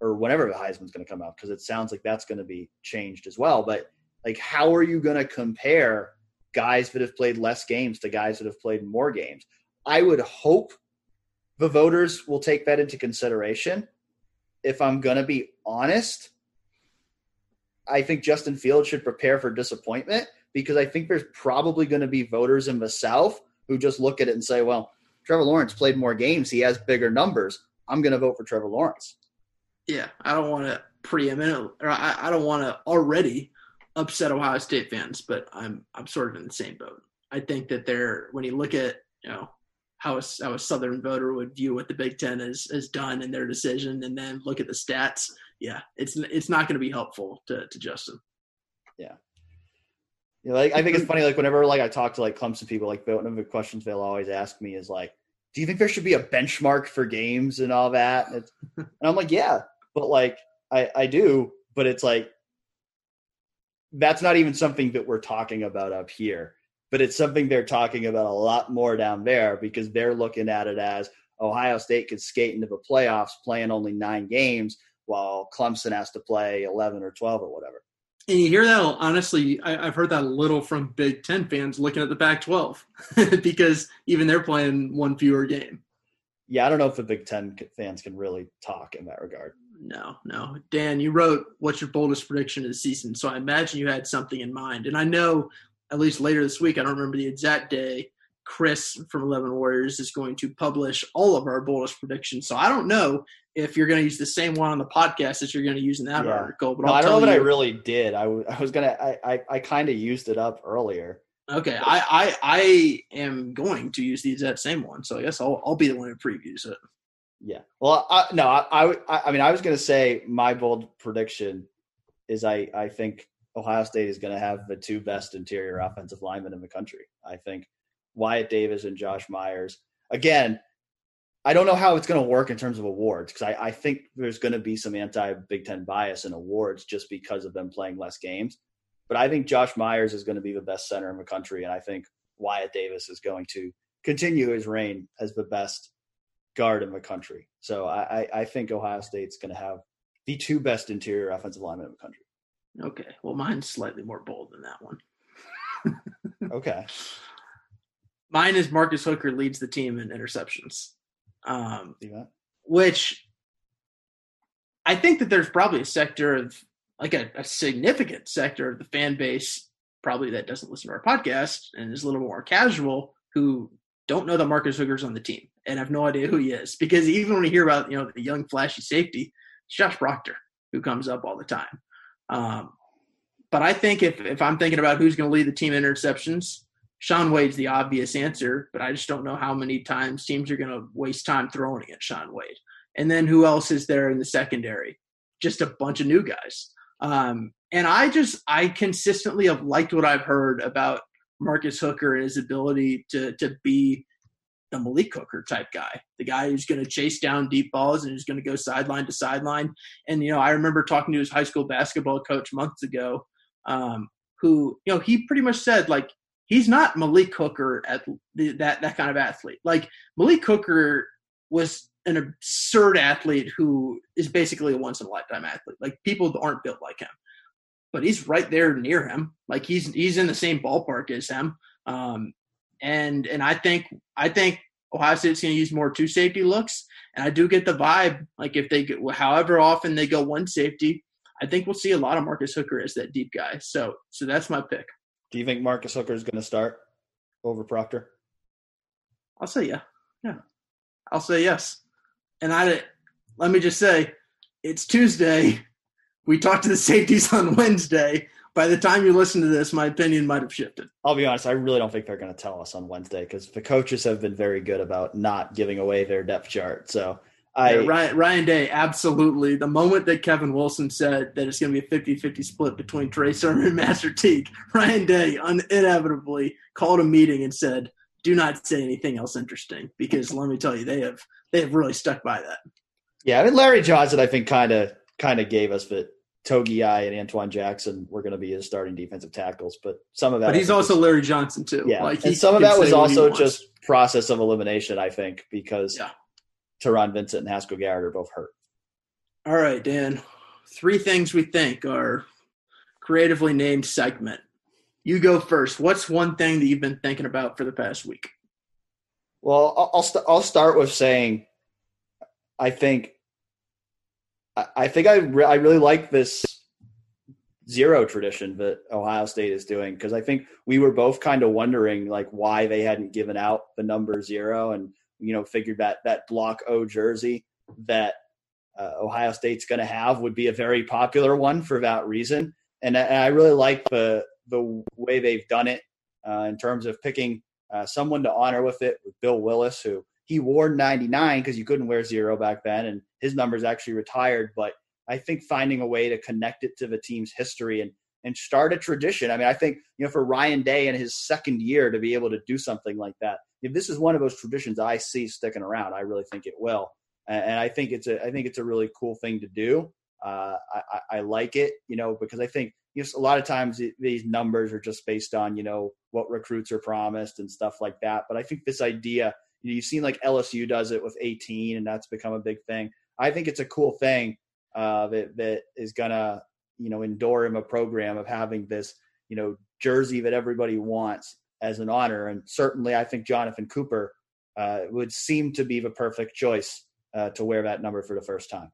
Speaker 1: or whenever the Heisman's going to come out, because it sounds like that's going to be changed as well. But like, how are you going to compare guys that have played less games to guys that have played more games? I would hope the voters will take that into consideration. If I'm going to be honest, I think Justin Fields should prepare for disappointment because I think there's probably going to be voters in the South who just look at it and say, well, Trevor Lawrence played more games. He has bigger numbers. I'm going to vote for Trevor Lawrence.
Speaker 2: Yeah, I don't want to preeminent, or I, I don't want to already upset Ohio State fans, but I'm I'm sort of in the same boat. I think that they're when you look at you know how a, how a Southern voter would view what the Big Ten has has done in their decision, and then look at the stats. Yeah, it's it's not going to be helpful to to Justin.
Speaker 1: Yeah. know, like, I think it's funny. Like whenever like I talk to like Clemson people, like one of the questions they'll always ask me is like, "Do you think there should be a benchmark for games and all that?" And, and I'm like, "Yeah," but like I I do, but it's like that's not even something that we're talking about up here. But it's something they're talking about a lot more down there because they're looking at it as Ohio State could skate into the playoffs playing only nine games, while Clemson has to play eleven or twelve or whatever.
Speaker 2: And you hear that honestly, I, I've heard that a little from Big Ten fans looking at the Pac-12 [LAUGHS] because even they're playing one fewer game.
Speaker 1: yeah, I don't know if the Big Ten fans can really talk in that regard.
Speaker 2: No, no. Dan, you wrote what's your boldest prediction of the season, so I imagine you had something in mind. And I know at least later this week, I don't remember the exact day, Chris from Eleven Warriors is going to publish all of our boldest predictions. So I don't know if you're going to use the same one on the podcast that you're going to use in that
Speaker 1: Yeah.
Speaker 2: article. But
Speaker 1: No,
Speaker 2: I'll
Speaker 1: I don't know that I really did. I, w- I was gonna. I I, I kind of used it up earlier.
Speaker 2: Okay, I, I I am going to use the exact same one, so I guess I'll I'll be the one who previews it.
Speaker 1: Yeah. Well, I, no, I, I I mean, I was gonna say my bold prediction is I I think Ohio State is gonna have the two best interior offensive linemen in the country. I think Wyatt Davis and Josh Myers. Again, I don't know how it's going to work in terms of awards because I, I think there's going to be some anti Big Ten bias in awards just because of them playing less games. But I think Josh Myers is going to be the best center in the country, and I think Wyatt Davis is going to continue his reign as the best guard in the country. So I, I think Ohio State's going to have the two best interior offensive linemen in the country.
Speaker 2: Okay. Well, mine's slightly more bold than that one.
Speaker 1: okay. [LAUGHS]
Speaker 2: Mine is Marcus Hooker leads the team in interceptions. Um, which I think that there's probably a sector of like a, a, significant sector of the fan base probably that doesn't listen to our podcast and is a little more casual who don't know that Marcus Hooker's on the team and have no idea who he is because even when you hear about you know the young flashy safety, it's Josh Proctor who comes up all the time. Um, but I think if if I'm thinking about who's going to lead the team interceptions, Shaun Wade's the obvious answer, but I just don't know how many times teams are going to waste time throwing at Shaun Wade. And then who else is there in the secondary? Just a bunch of new guys. Um, and I just I consistently have liked what I've heard about Marcus Hooker and his ability to to be the Malik Hooker type guy, the guy who's going to chase down deep balls and who's going to go sideline to sideline. And you know, I remember talking to his high school basketball coach months ago, um, who you know he pretty much said like he's not Malik Hooker at that that kind of athlete. Like Malik Hooker was an absurd athlete who is basically a once in a lifetime athlete. Like people aren't built like him, but he's right there near him. Like he's he's in the same ballpark as him. Um, and and I think I think Ohio State's going to use more two safety looks, and I do get the vibe like if they get however often they go one safety, I think we'll see a lot of Marcus Hooker as that deep guy. So so that's my pick.
Speaker 1: Do you think Marcus Hooker is going to start over Proctor?
Speaker 2: I'll say yeah. Yeah. I'll say yes. And I let me just say, it's Tuesday. We talked to the safeties [LAUGHS] on Wednesday. By the time you listen to this, my opinion might have shifted.
Speaker 1: I'll be honest, I really don't think they're going to tell us on Wednesday because the coaches have been very good about not giving away their depth chart. So I,
Speaker 2: yeah, Ryan, Ryan, Day, absolutely. The moment that Kevin Wilson said that it's going to be a 50 50 split between Trey Sermon and Master Teague, Ryan Day un- inevitably called a meeting and said, do not say anything else interesting because let me tell you, they have they have really stuck by that.
Speaker 1: Yeah, I mean Larry Johnson, I think kind of kind of gave us that Togiai and Antwuan Jackson were going to be his starting defensive tackles, but some of that.
Speaker 2: But he's also was, Larry Johnson too.
Speaker 1: Yeah, like and some of that was also just process of elimination, I think, because yeah. Taron Vincent and Haskell Garrett are both hurt.
Speaker 2: All right, Dan. Three things we think are creatively named segment. You go first. What's one thing that you've been thinking about for the past week?
Speaker 1: Well, I'll I'll, st- I'll start with saying, I think, I, I think I re- I really like this zero tradition that Ohio State is doing because I think we were both kind of wondering like why they hadn't given out the number zero and you know figured that that block O jersey that uh, Ohio State's going to have would be a very popular one for that reason. And, and I really like the the way they've done it uh, in terms of picking uh, someone to honor with it with Bill Willis, who he wore 99 because you couldn't wear zero back then, and his number's actually retired. But I think finding a way to connect it to the team's history and and start a tradition. I mean, I think you know for Ryan Day in his second year to be able to do something like that. If this is one of those traditions I see sticking around, I really think it will, and I think it's a I think it's a really cool thing to do. Uh, I, I like it, you know, because I think you know, a lot of times these numbers are just based on you know what recruits are promised and stuff like that. But I think this idea, you've seen like LSU does it with 18, and that's become a big thing. I think it's a cool thing uh, that that is gonna you know endure him a program of having this you know jersey that everybody wants as an honor. And certainly, I think Jonathan Cooper uh, would seem to be the perfect choice uh, to wear that number for the first time.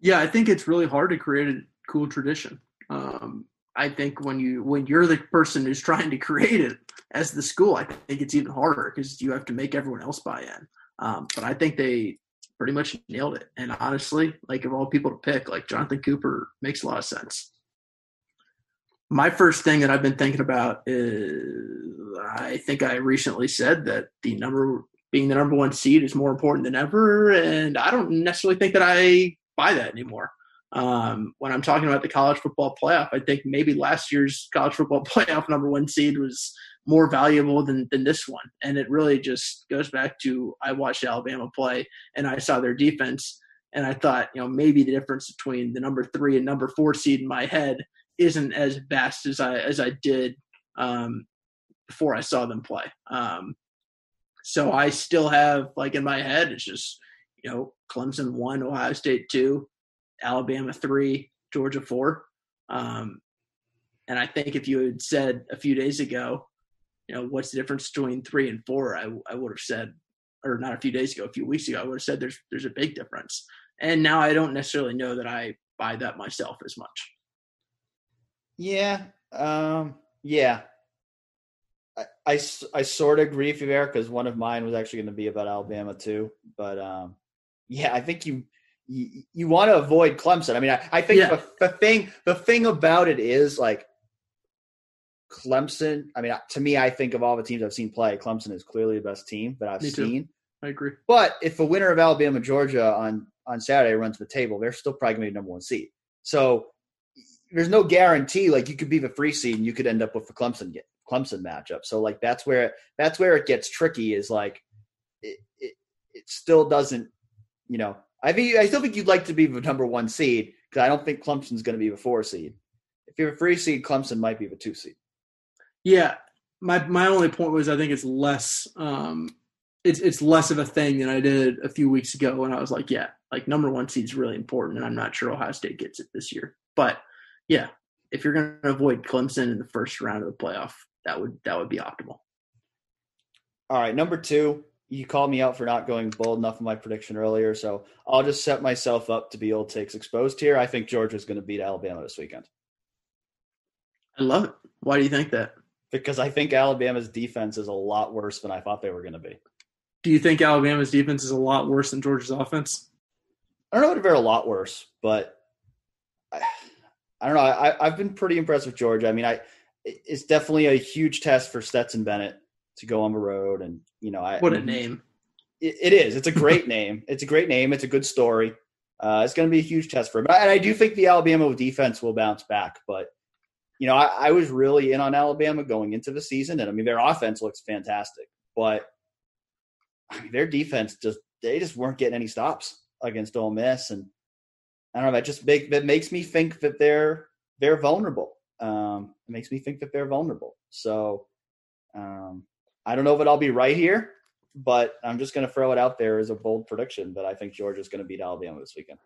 Speaker 2: Yeah, I think it's really hard to create a cool tradition. Um, I think when you when you're the person who's trying to create it as the school, I think it's even harder because you have to make everyone else buy in. Um, but I think they pretty much nailed it. And honestly, like of all people to pick, like Jonathan Cooper makes a lot of sense. My first thing that I've been thinking about is I think I recently said that the number being the number one seed is more important than ever, and I don't necessarily think that I buy that anymore. Um, when I'm talking about the college football playoff, I think maybe last year's college football [LAUGHS] playoff number one seed was more valuable than than this one. And it really just goes back to I watched Alabama play and I saw their defense and I thought, you know, maybe the difference between the number three and number four seed in my head isn't as vast as I as I did um, before I saw them play. Um, so I still have like in my head, it's just you know Clemson one, Ohio State two, Alabama three, Georgia four. Um, and I think if you had said a few days ago, you know, what's the difference between three and four, I, I would have said, or not a few days ago, a few weeks ago, I would have said there's there's a big difference. And now I don't necessarily know that I buy that myself as much.
Speaker 1: Yeah, um, yeah. I, I, I sort of agree with you there because one of mine was actually going to be about Alabama too. But um, yeah, I think you you, you want to avoid Clemson. I mean, I, I think yeah. the, the thing the thing about it is like Clemson. I mean, to me, I think of all the teams I've seen play, Clemson is clearly the best team that I've seen.
Speaker 2: I agree.
Speaker 1: But if the winner of Alabama Georgia on on Saturday runs the table, they're still probably going to be number one seed. So there's no guarantee. Like you could be the free seed and you could end up with the Clemson get, Clemson matchup. So like that's where that's where it gets tricky. Is like it, it, it still doesn't. You know, I think I still think you'd like to be the number one seed because I don't think Clemson's going to be the four seed. If you're a free seed, Clemson might be the two seed.
Speaker 2: Yeah, my my only point was I think it's less um it's it's less of a thing than I did a few weeks ago when I was like, yeah, like number one seed is really important, and I'm not sure Ohio State gets it this year. But yeah, if you're going to avoid Clemson in the first round of the playoff, that would that would be optimal.
Speaker 1: All right, number two, you called me out for not going bold enough in my prediction earlier, so I'll just set myself up to be old takes exposed here. I think Georgia's going to beat Alabama this weekend.
Speaker 2: I love it. Why do you think that?
Speaker 1: Because I think Alabama's defense is a lot worse than I thought they were going to be.
Speaker 2: Do you think Alabama's defense is a lot worse than Georgia's offense?
Speaker 1: I don't know if they're a lot worse, but I, I don't know. I, I've been pretty impressed with Georgia. I mean, I it's definitely a huge test for Stetson Bennett to go on the road, and you know, I
Speaker 2: what a name.
Speaker 1: it, it is. It's a great [LAUGHS] name. It's a great name. It's a good story. Uh, it's going to be a huge test for him. And I do think the Alabama defense will bounce back. But, you know, I, I, was really in on Alabama going into the season. And I mean, their offense looks fantastic. But I mean, their defense just, they just weren't getting any stops against Ole Miss. And I don't know, that just make, that makes me think that they're, they're vulnerable. Um, it makes me think that they're vulnerable. So um, I don't know if I'll be right here, but I'm just going to throw it out there as a bold prediction that I think Georgia's going to beat Alabama this weekend.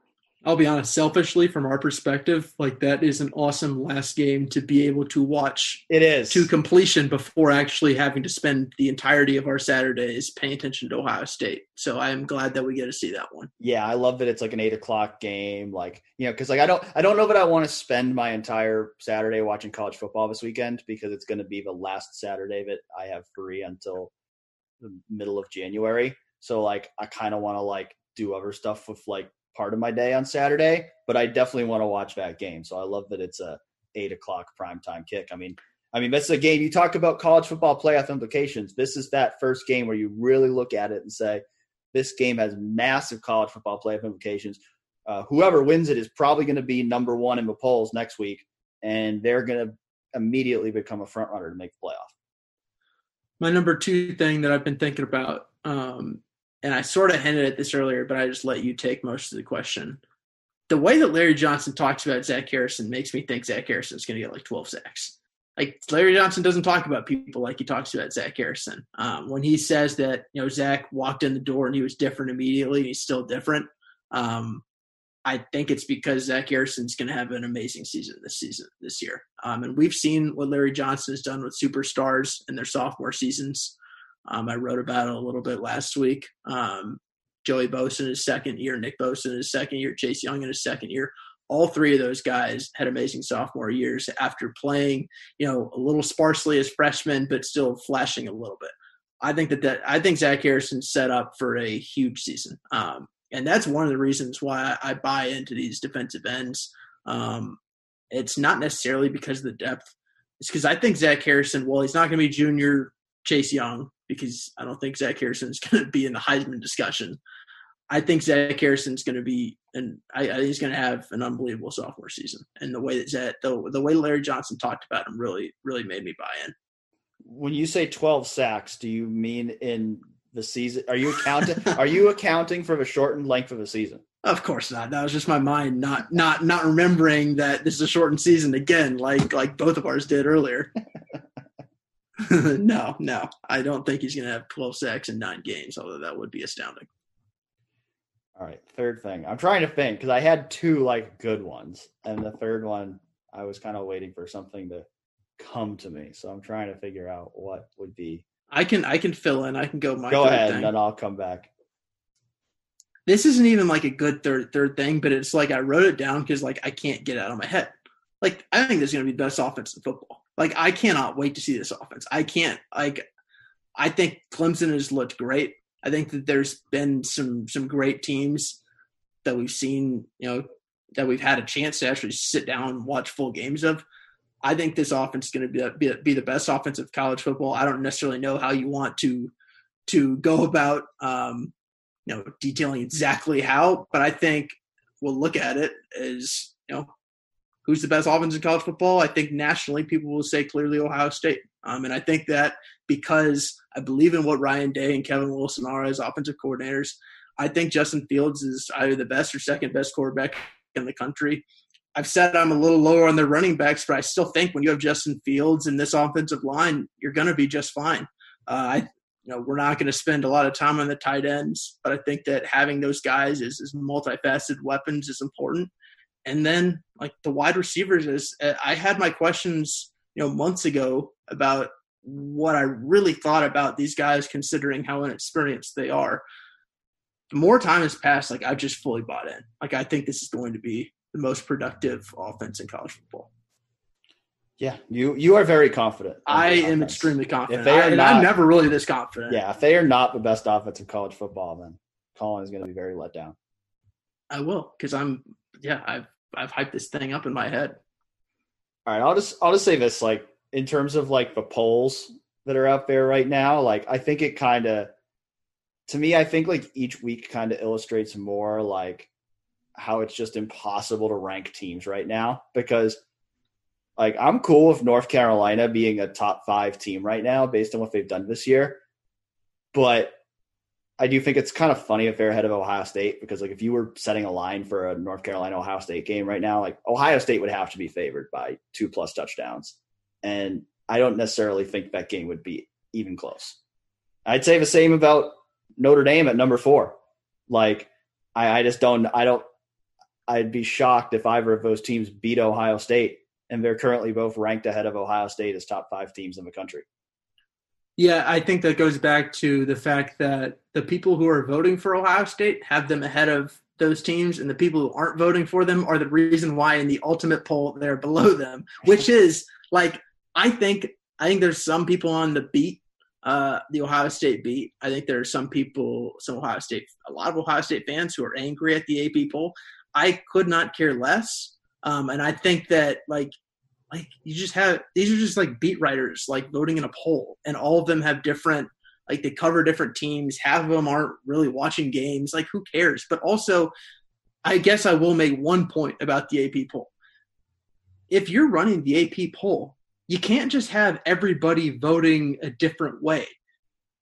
Speaker 2: I'll be honest, selfishly, from our perspective, like that is an awesome last game to be able to watch.
Speaker 1: It is
Speaker 2: to completion before actually having to spend the entirety of our Saturdays paying attention to Ohio State. So I am glad that we get to see that one.
Speaker 1: Yeah, I love that it's like an eight o'clock game. Like you know, because like I don't, I don't know that I want to spend my entire Saturday watching college football this weekend because it's going to be the last Saturday that I have free until the middle of January. So like, I kind of want to like do other stuff with like part of my day on Saturday, but I definitely want to watch that game. So I love that it's a eight o'clock primetime kick. I mean, I mean that's a game you talk about college football playoff implications. This is that first game where you really look at it and say, this game has massive college football playoff implications. Uh, whoever wins it is probably going to be number one in the polls next week, and they're going to immediately become a front runner to make the playoff.
Speaker 2: My number two thing that I've been thinking about um, and I sort of hinted at this earlier, but I just let you take most of the question. The way that Larry Johnson talks about Zach Harrison makes me think Zach Harrison is going to get like 12 sacks. Like Larry Johnson doesn't talk about people like he talks about Zach Harrison. Um, when he says that you know Zach walked in the door and he was different immediately, and he's still different. Um, I think it's because Zach Harrison's going to have an amazing season this season this year. Um, and we've seen what Larry Johnson has done with superstars in their sophomore seasons. Um, I wrote about it a little bit last week. Um, Joey Bosa in his second year, Nick Bosa in his second year, Chase Young in his second year. All three of those guys had amazing sophomore years after playing, you know, a little sparsely as freshmen, but still flashing a little bit. I think that that I think Zach Harrison's set up for a huge season, um, and that's one of the reasons why I buy into these defensive ends. Um, it's not necessarily because of the depth; it's because I think Zach Harrison, well, he's not going to be junior Chase Young, because I don't think Zach Harrison is [LAUGHS] going to be in the Heisman discussion. I think Zach Harrison is going to be, and I, I, he's going to have an unbelievable sophomore season. And the way that Zach, the, the way Larry Johnson talked about him, really, really made me buy in.
Speaker 1: when you say 12 sacks, do you mean in the season? Are you accounting? [LAUGHS] are you accounting for the shortened length of the season?
Speaker 2: Of course not. That was just my mind not not not remembering that this is a shortened season again, like like both of ours did earlier. [LAUGHS] [LAUGHS] no, no, I don't think he's going to have 12 sacks in nine games. Although that would be astounding.
Speaker 1: All right, third thing. I'm trying to think because I had two like good ones, and the third one I was kind of waiting for something to come to me. So I'm trying to figure out what would be.
Speaker 2: I can I can fill in. I can go my.
Speaker 1: Go ahead, thing. and then I'll come back.
Speaker 2: This isn't even like a good third third thing, but it's like I wrote it down because like I can't get it out of my head. Like I think this is going to be the best offense in football. Like I cannot wait to see this offense. I can't like. I think Clemson has looked great. I think that there's been some some great teams that we've seen, you know, that we've had a chance to actually sit down and watch full games of. I think this offense is going to be, be be the best offense of college football. I don't necessarily know how you want to to go about um, you know detailing exactly how, but I think we'll look at it as you know who's the best offense in college football. I think nationally people will say clearly Ohio State, um, and I think that because I believe in what Ryan Day and Kevin Wilson are as offensive coordinators, I think Justin Fields is either the best or second best quarterback in the country. I've said I'm a little lower on the running backs, but I still think when you have Justin Fields in this offensive line, you're going to be just fine. Uh, I, you know, we're not going to spend a lot of time on the tight ends, but I think that having those guys as, as multifaceted weapons is important. And then, like the wide receivers, is uh, I had my questions, you know, months ago about what I really thought about these guys, considering how inexperienced they are. The more time has passed, like I've just fully bought in. Like I think this is going to be the most productive offense in college football.
Speaker 1: Yeah, you you are very confident.
Speaker 2: I am extremely confident. If they are I, not, I'm never really this confident.
Speaker 1: Yeah, if they are not the best offense in college football, then Colin is going to be very let down.
Speaker 2: I will because I'm yeah I've I've hyped this thing up in my head.
Speaker 1: All right, I'll just I'll just say this like in terms of like the polls that are out there right now, like I think it kind of to me I think like each week kind of illustrates more like how it's just impossible to rank teams right now because like I'm cool with North Carolina being a top 5 team right now based on what they've done this year. But I do think it's kind of funny if they're ahead of Ohio State because like if you were setting a line for a North Carolina Ohio State game right now, like Ohio State would have to be favored by two plus touchdowns. And I don't necessarily think that game would be even close. I'd say the same about Notre Dame at number four. Like I, I just don't I don't I'd be shocked if either of those teams beat Ohio State, and they're currently both ranked ahead of Ohio State as top five teams in the country.
Speaker 2: Yeah, I think that goes back to the fact that the people who are voting for Ohio State have them ahead of those teams, and the people who aren't voting for them are the reason why in the ultimate poll they're below them, which is like I think I think there's some people on the beat, uh, the Ohio State beat. I think there are some people, some Ohio State, a lot of Ohio State fans who are angry at the AP poll. I could not care less. Um, and I think that like like you just have these are just like beat writers like voting in a poll, and all of them have different like they cover different teams. Half of them aren't really watching games. Like who cares? But also, I guess I will make one point about the AP poll. If you're running the AP poll, you can't just have everybody voting a different way.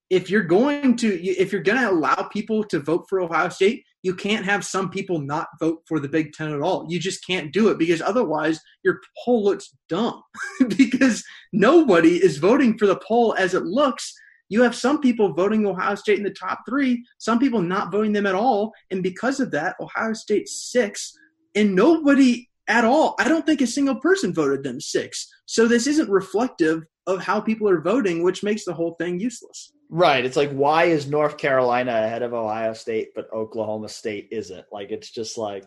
Speaker 2: If you're going to if you're going to allow people to vote for Ohio State, you can't have some people not vote for the Big Ten at all. You just can't do it because otherwise your poll looks dumb [LAUGHS] because nobody is voting for the poll as it looks. You have some people voting Ohio State in the top three, some people not voting them at all. And because of that, Ohio State six, and nobody at all, I don't think a single person voted them six. So this isn't reflective of how people are voting, which makes the whole thing useless.
Speaker 1: Right. It's like why is North Carolina ahead of Ohio State, but Oklahoma State isn't? Like it's just like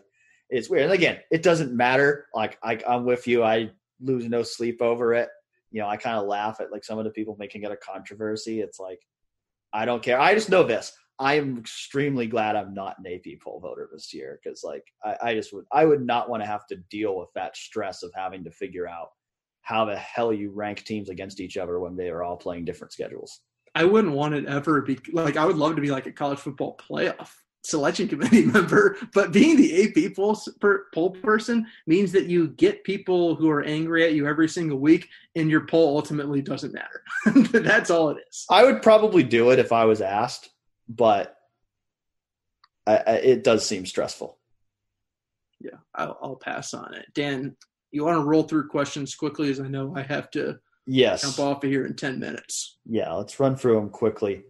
Speaker 1: it's weird. And again, it doesn't matter. Like I, I'm with you. I lose no sleep over it. You know, I kind of laugh at like some of the people making it a controversy. It's like I don't care. I just know this. I am extremely glad I'm not an AP poll voter this year because like I, I just would I would not want to have to deal with that stress of having to figure out how the hell you rank teams against each other when they are all playing different schedules.
Speaker 2: I wouldn't want it ever be like I would love to be like a college football playoff selection committee [LAUGHS] member, but being the AP poll, per, poll person means that you get people who are angry at you every single week, and your poll ultimately doesn't matter. [LAUGHS] That's all it is.
Speaker 1: I would probably do it if I was asked, but I, I, it does seem stressful.
Speaker 2: Yeah, I'll, I'll pass on it. Dan, you want to roll through questions quickly, as I know I have to
Speaker 1: yes
Speaker 2: jump off of here in ten minutes.
Speaker 1: Yeah, let's run through them quickly.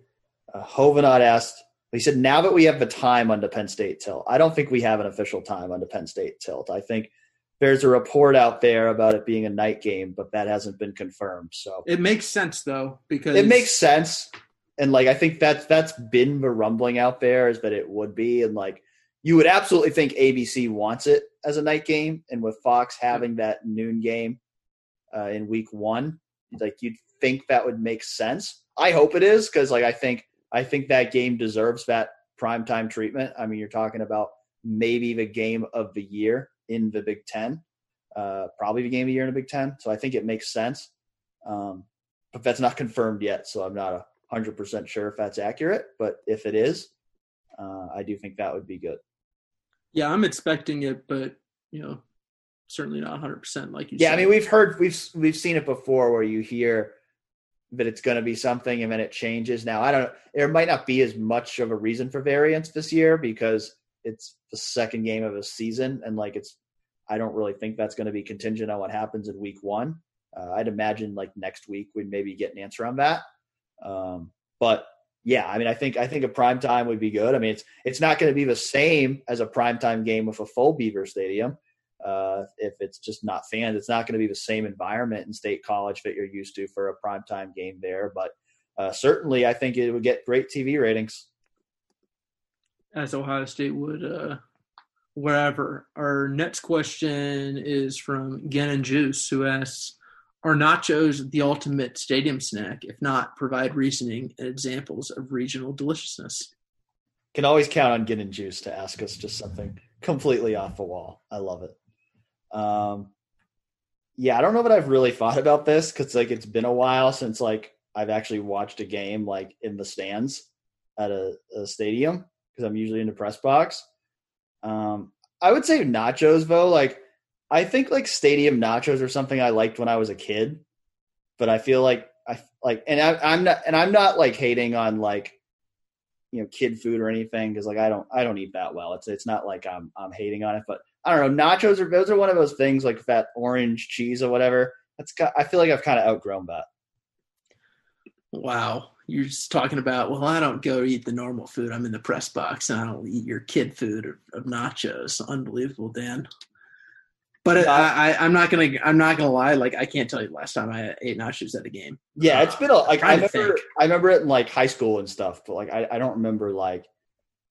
Speaker 1: Uh, Hovenot asked, he said, now that we have the time on the Penn State tilt, I don't think we have an official time on the Penn State tilt. I think there's a report out there about it being a night game, but that hasn't been confirmed. So
Speaker 2: it makes sense though because
Speaker 1: it makes sense, and like I think that's that's been the rumbling out there is that it would be, and like you would absolutely think ABC wants it as a night game, and with Fox having that noon game uh, in week one, like you'd think that would make sense. I hope it is because like I think I think that game deserves that primetime treatment. I mean, you're talking about maybe the game of the year in the Big Ten, uh, probably the game of the year in the Big Ten. So I think it makes sense. Um, but that's not confirmed yet, so I'm not hundred percent sure if that's accurate. But if it is, uh, I do think that would be good.
Speaker 2: Yeah, I'm expecting it, but you know, certainly not 100 percent like you.
Speaker 1: Yeah,
Speaker 2: said.
Speaker 1: I mean, we've heard we've we've seen it before where you hear that it's going to be something and then it changes. Now, I don't there might not be as much of a reason for variance this year because it's the second game of a season and like it's I don't really think that's going to be contingent on what happens in week 1. Uh, I'd imagine like next week we'd maybe get an answer on that. Um, but yeah, I mean, I think I think a prime time would be good. I mean, it's it's not going to be the same as a prime time game with a full Beaver Stadium, uh, if it's just not fans. It's not going to be the same environment in state college that you're used to for a primetime game there. But uh, certainly, I think it would get great TV ratings.
Speaker 2: As Ohio State would uh, wherever. Our next question is from Gannon Juice, who asks, are nachos the ultimate stadium snack? If not, provide reasoning and examples of regional deliciousness.
Speaker 1: Can always count on Gannon Juice to ask us just something completely off the wall. I love it. Um, yeah, I don't know that I've really thought about this because like it's been a while since like I've actually watched a game like in the stands at a, a stadium because I'm usually in the press box. Um, I would say nachos though. Like I think like stadium nachos are something I liked when I was a kid, but I feel like I like and I, I'm not and I'm not like hating on like you know kid food or anything because like I don't I don't eat that well. It's it's not like I'm I'm hating on it, but I don't know. Nachos are those are one of those things like that orange cheese or whatever. That's got, I feel like I've kind of outgrown that.
Speaker 2: Wow, you're just talking about. Well, I don't go eat the normal food. I'm in the press box, and I don't eat your kid food of, of nachos. Unbelievable, Dan. But I, I, am not gonna. I'm not gonna lie. Like I can't tell you the last time I ate nachos at a game.
Speaker 1: Yeah, it's been a, like I remember. I remember it in like high school and stuff, but like I, I don't remember like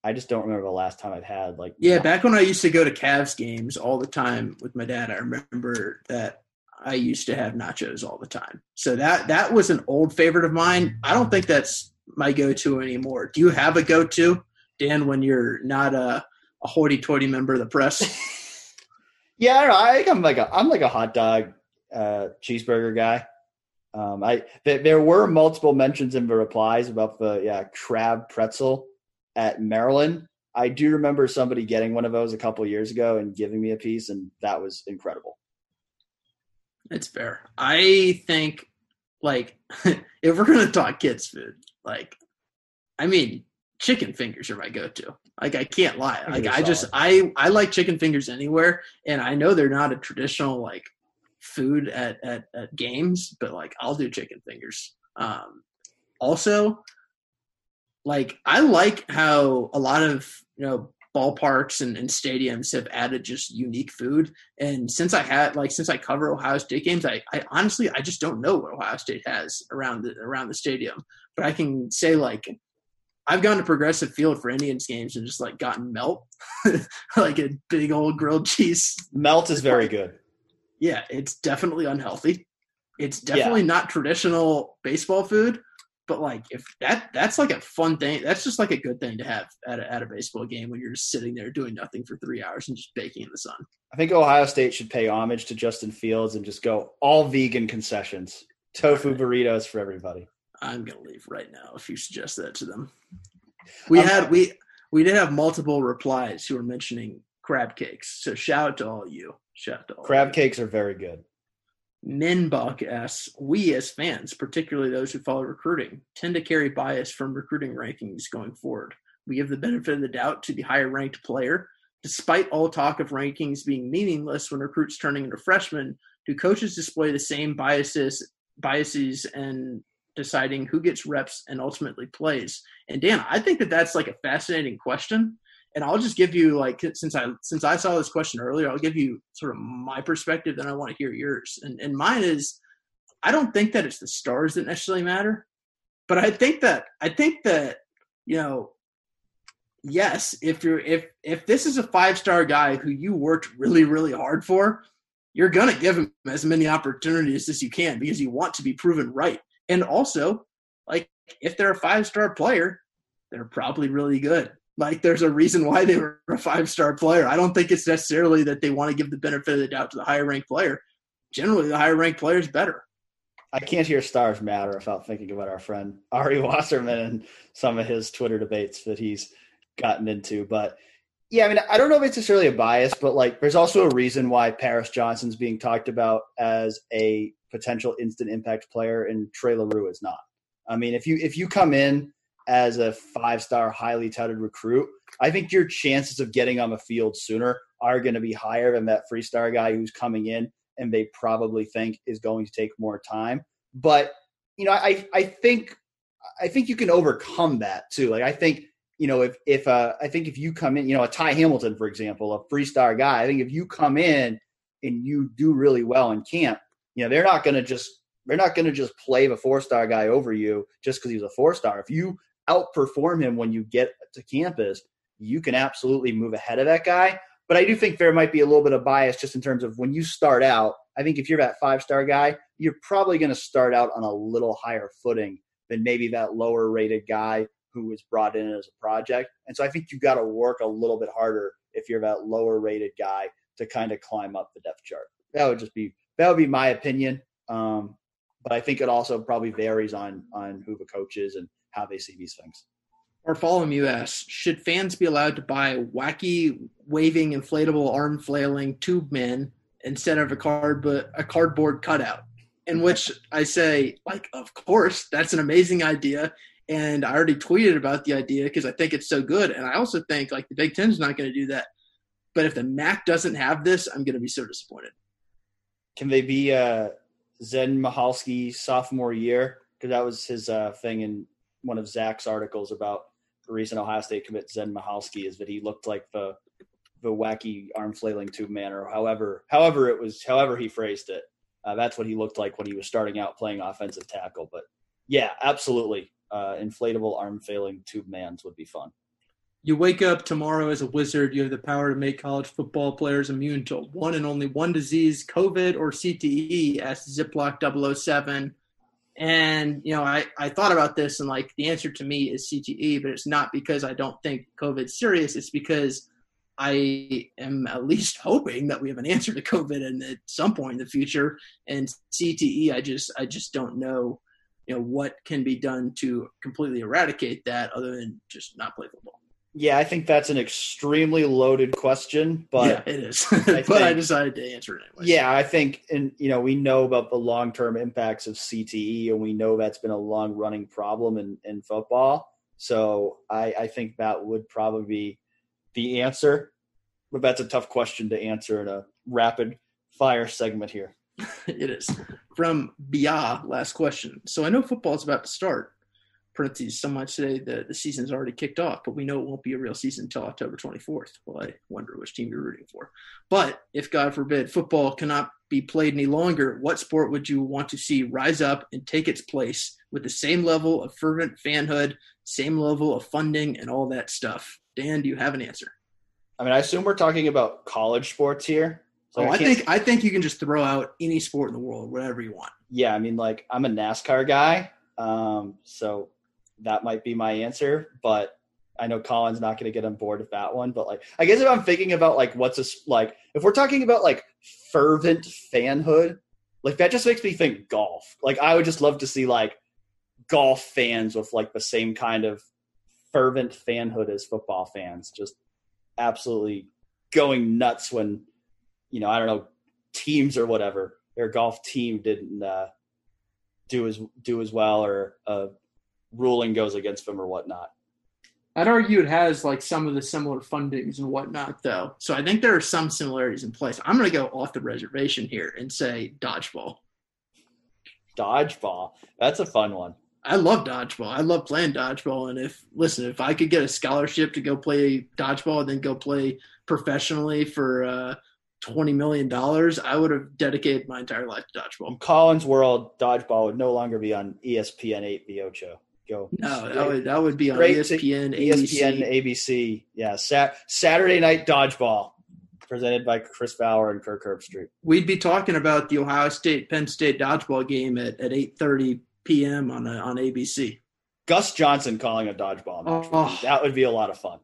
Speaker 1: I just don't remember the last time I've had like.
Speaker 2: Yeah, back when I used to go to Cavs games all the time with my dad, I remember that I used to have nachos all the time. So that that was an old favorite of mine. I don't think that's my go-to anymore. Do you have a go-to, Dan, when you're not a, a hoity-toity member of the press? [LAUGHS]
Speaker 1: yeah, I don't know. I think I'm like a I'm like a hot dog uh, cheeseburger guy. Um, I th- there were multiple mentions in the replies about the yeah crab pretzel at Maryland. I do remember somebody getting one of those a couple years ago and giving me a piece, and that was incredible.
Speaker 2: It's fair. I think, like, [LAUGHS] if we're gonna talk kids' food, like, I mean, chicken fingers are my go-to. Like, I can't lie. Like, I just I I like chicken fingers anywhere, and I know they're not a traditional like food at at, at games, but like, I'll do chicken fingers. Um, also, like I like how a lot of you know ballparks and, and, stadiums have added just unique food. And since I had like since I cover Ohio State games, I, I honestly I just don't know what Ohio State has around the around the stadium. But I can say like I've gone to Progressive Field for Indians games and just like gotten melt, [LAUGHS] like a big old grilled cheese.
Speaker 1: Melt is very good.
Speaker 2: Yeah, it's definitely unhealthy. It's definitely yeah. not traditional baseball food, but like if that that's like a fun thing that's just like a good thing to have at a, at a baseball game when you're just sitting there doing nothing for three hours and just baking in the sun
Speaker 1: i think ohio state should pay homage to justin fields and just go all vegan concessions tofu right. burritos for everybody
Speaker 2: i'm gonna leave right now if you suggest that to them we um, had we we did have multiple replies who were mentioning crab cakes. So shout out to all you. Shout out to all
Speaker 1: Crab
Speaker 2: you.
Speaker 1: cakes are very good.
Speaker 2: Minbach asks, we as fans, particularly those who follow recruiting, tend to carry bias from recruiting rankings going forward. We give the benefit of the doubt to the higher ranked player. Despite all talk of rankings being meaningless when recruits turning into freshmen, do coaches display the same biases biases and deciding who gets reps and ultimately plays? And Dan, I think that that's like a fascinating question. And I'll just give you like since I since I saw this question earlier, I'll give you sort of my perspective, then I want to hear yours. And and mine is I don't think that it's the stars that necessarily matter, but I think that I think that you know yes, if you're if if this is a five star guy who you worked really really hard for, you're gonna give him as many opportunities as you can because you want to be proven right. And also, like if they're a five star player, they're probably really good. Like there's a reason why they were a five star player. I don't think it's necessarily that they want to give the benefit of the doubt to the higher ranked player. Generally, the higher ranked player is better.
Speaker 1: I can't hear stars matter without thinking about our friend Ari [LAUGHS] Wasserman and some of his Twitter debates that he's gotten into. But yeah, I mean, I don't know if it's necessarily a bias, but like there's also a reason why Paris Johnson's being talked about as a potential instant impact player and Trey Leroux is not. I mean, if you if you come in as a five star, highly touted recruit, I think your chances of getting on the field sooner are going to be higher than that free star guy who's coming in and they probably think is going to take more time. But you know, I I think I think you can overcome that too. Like I think you know if if uh, I think if you come in, you know, a Ty Hamilton for example, a free star guy. I think if you come in and you do really well in camp, you know, they're not going to just they're not going to just play the four star guy over you just because he's a four star. If you outperform him when you get to campus, you can absolutely move ahead of that guy. But I do think there might be a little bit of bias just in terms of when you start out. I think if you're that five star guy, you're probably going to start out on a little higher footing than maybe that lower rated guy who was brought in as a project. And so I think you've got to work a little bit harder if you're that lower rated guy to kind of climb up the depth chart. That would just be that would be my opinion. Um, but I think it also probably varies on on who the coach is and how they see these things.
Speaker 2: Bartholomew asks, should fans be allowed to buy wacky, waving, inflatable, arm flailing tube men instead of a card but a cardboard cutout? In which I say, like, of course, that's an amazing idea. And I already tweeted about the idea because I think it's so good. And I also think like the Big Ten's not going to do that. But if the MAC doesn't have this, I'm going to be so disappointed.
Speaker 1: Can they be uh, Zen Michalski sophomore year? Because that was his uh, thing in one of Zach's articles about the recent Ohio State commit Zen Michalski is that he looked like the the wacky arm flailing tube man, or however however it was however he phrased it. Uh, that's what he looked like when he was starting out playing offensive tackle. But yeah, absolutely, uh, inflatable arm flailing tube mans would be fun.
Speaker 2: You wake up tomorrow as a wizard. You have the power to make college football players immune to one and only one disease, COVID or CTE, as Ziploc 007. And, you know, I, I thought about this and like the answer to me is CTE, but it's not because I don't think COVID's serious. It's because I am at least [LAUGHS] hoping that we have an answer to COVID and at some point in the future. And CTE, I just I just don't know, you know, what can be done to completely eradicate that other than just not play football.
Speaker 1: Yeah, I think that's an extremely loaded question, but
Speaker 2: yeah, it is. I [LAUGHS] but think, I decided to answer it anyway.
Speaker 1: Yeah, I think, and you know, we know about the long-term impacts of CTE, and we know that's been a long-running problem in in football. So I, I think that would probably be the answer, but that's a tough question to answer in a rapid fire segment here. [LAUGHS]
Speaker 2: it is from Bia. Last question. So I know football is about to start parentheses, some might say that the season's already kicked off, but we know it won't be a real season until October 24th. Well, I wonder which team you're rooting for. But if, God forbid, football cannot be played any longer, what sport would you want to see rise up and take its place with the same level of fervent fanhood, same level of funding, and all that stuff? Dan, do you have an answer?
Speaker 1: I mean, I assume we're talking about college sports here.
Speaker 2: So oh, I, I think I think you can just throw out any sport in the world, whatever you want.
Speaker 1: Yeah, I mean, like I'm a NASCAR guy, um, so that might be my answer, but I know Colin's not going to get on board with that one. But like, I guess if I'm thinking about like what's a like, if we're talking about like fervent fanhood, like that just makes me think golf. Like, I would just love to see like golf fans with like the same kind of fervent fanhood as football fans, just absolutely going nuts when you know I don't know teams or whatever their golf team didn't uh, do as do as well or a ruling goes against them or whatnot.
Speaker 2: I'd argue it has like some of the similar fundings and whatnot, though. So I think there are some similarities in place. I'm going to go off the reservation here and say dodgeball.
Speaker 1: Dodgeball. That's a fun one.
Speaker 2: I love dodgeball. I love playing dodgeball. And if, listen, if I could get a scholarship to go play dodgeball and then go play professionally for uh, $20 million, I would have dedicated my entire life to dodgeball.
Speaker 1: In Colin's World, dodgeball would no longer be on ESPN 8 The Ocho. Go.
Speaker 2: No, that would, that would be on ESPN,
Speaker 1: ESPN, ABC. ABC. Yeah, sat, Saturday night dodgeball presented by Chris Fowler and Kirk Herbstreit.
Speaker 2: We'd be talking about the Ohio State Penn State dodgeball game at, at 8:30 p.m. on a, on ABC.
Speaker 1: Gus Johnson calling a dodgeball match. Oh. That would be a lot of fun.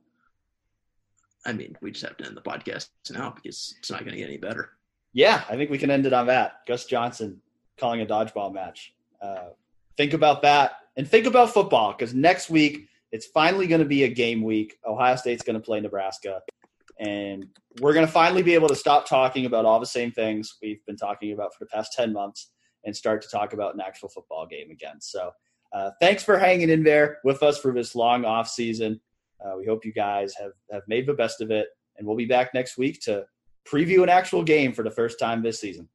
Speaker 2: I mean, we just have to end the podcast now because it's not going to get any better.
Speaker 1: Yeah, I think we can end it on that. Gus Johnson calling a dodgeball match. Uh, think about that and think about football because next week it's finally going to be a game week. Ohio State's going to play Nebraska, and we're going to finally be able to stop talking about all the same things we've been talking about for the past 10 months and start to talk about an actual football game again. So, uh, thanks for hanging in there with us for this long off season. Uh, we hope you guys have, have made the best of it, and we'll be back next week to preview an actual game for the first time this season.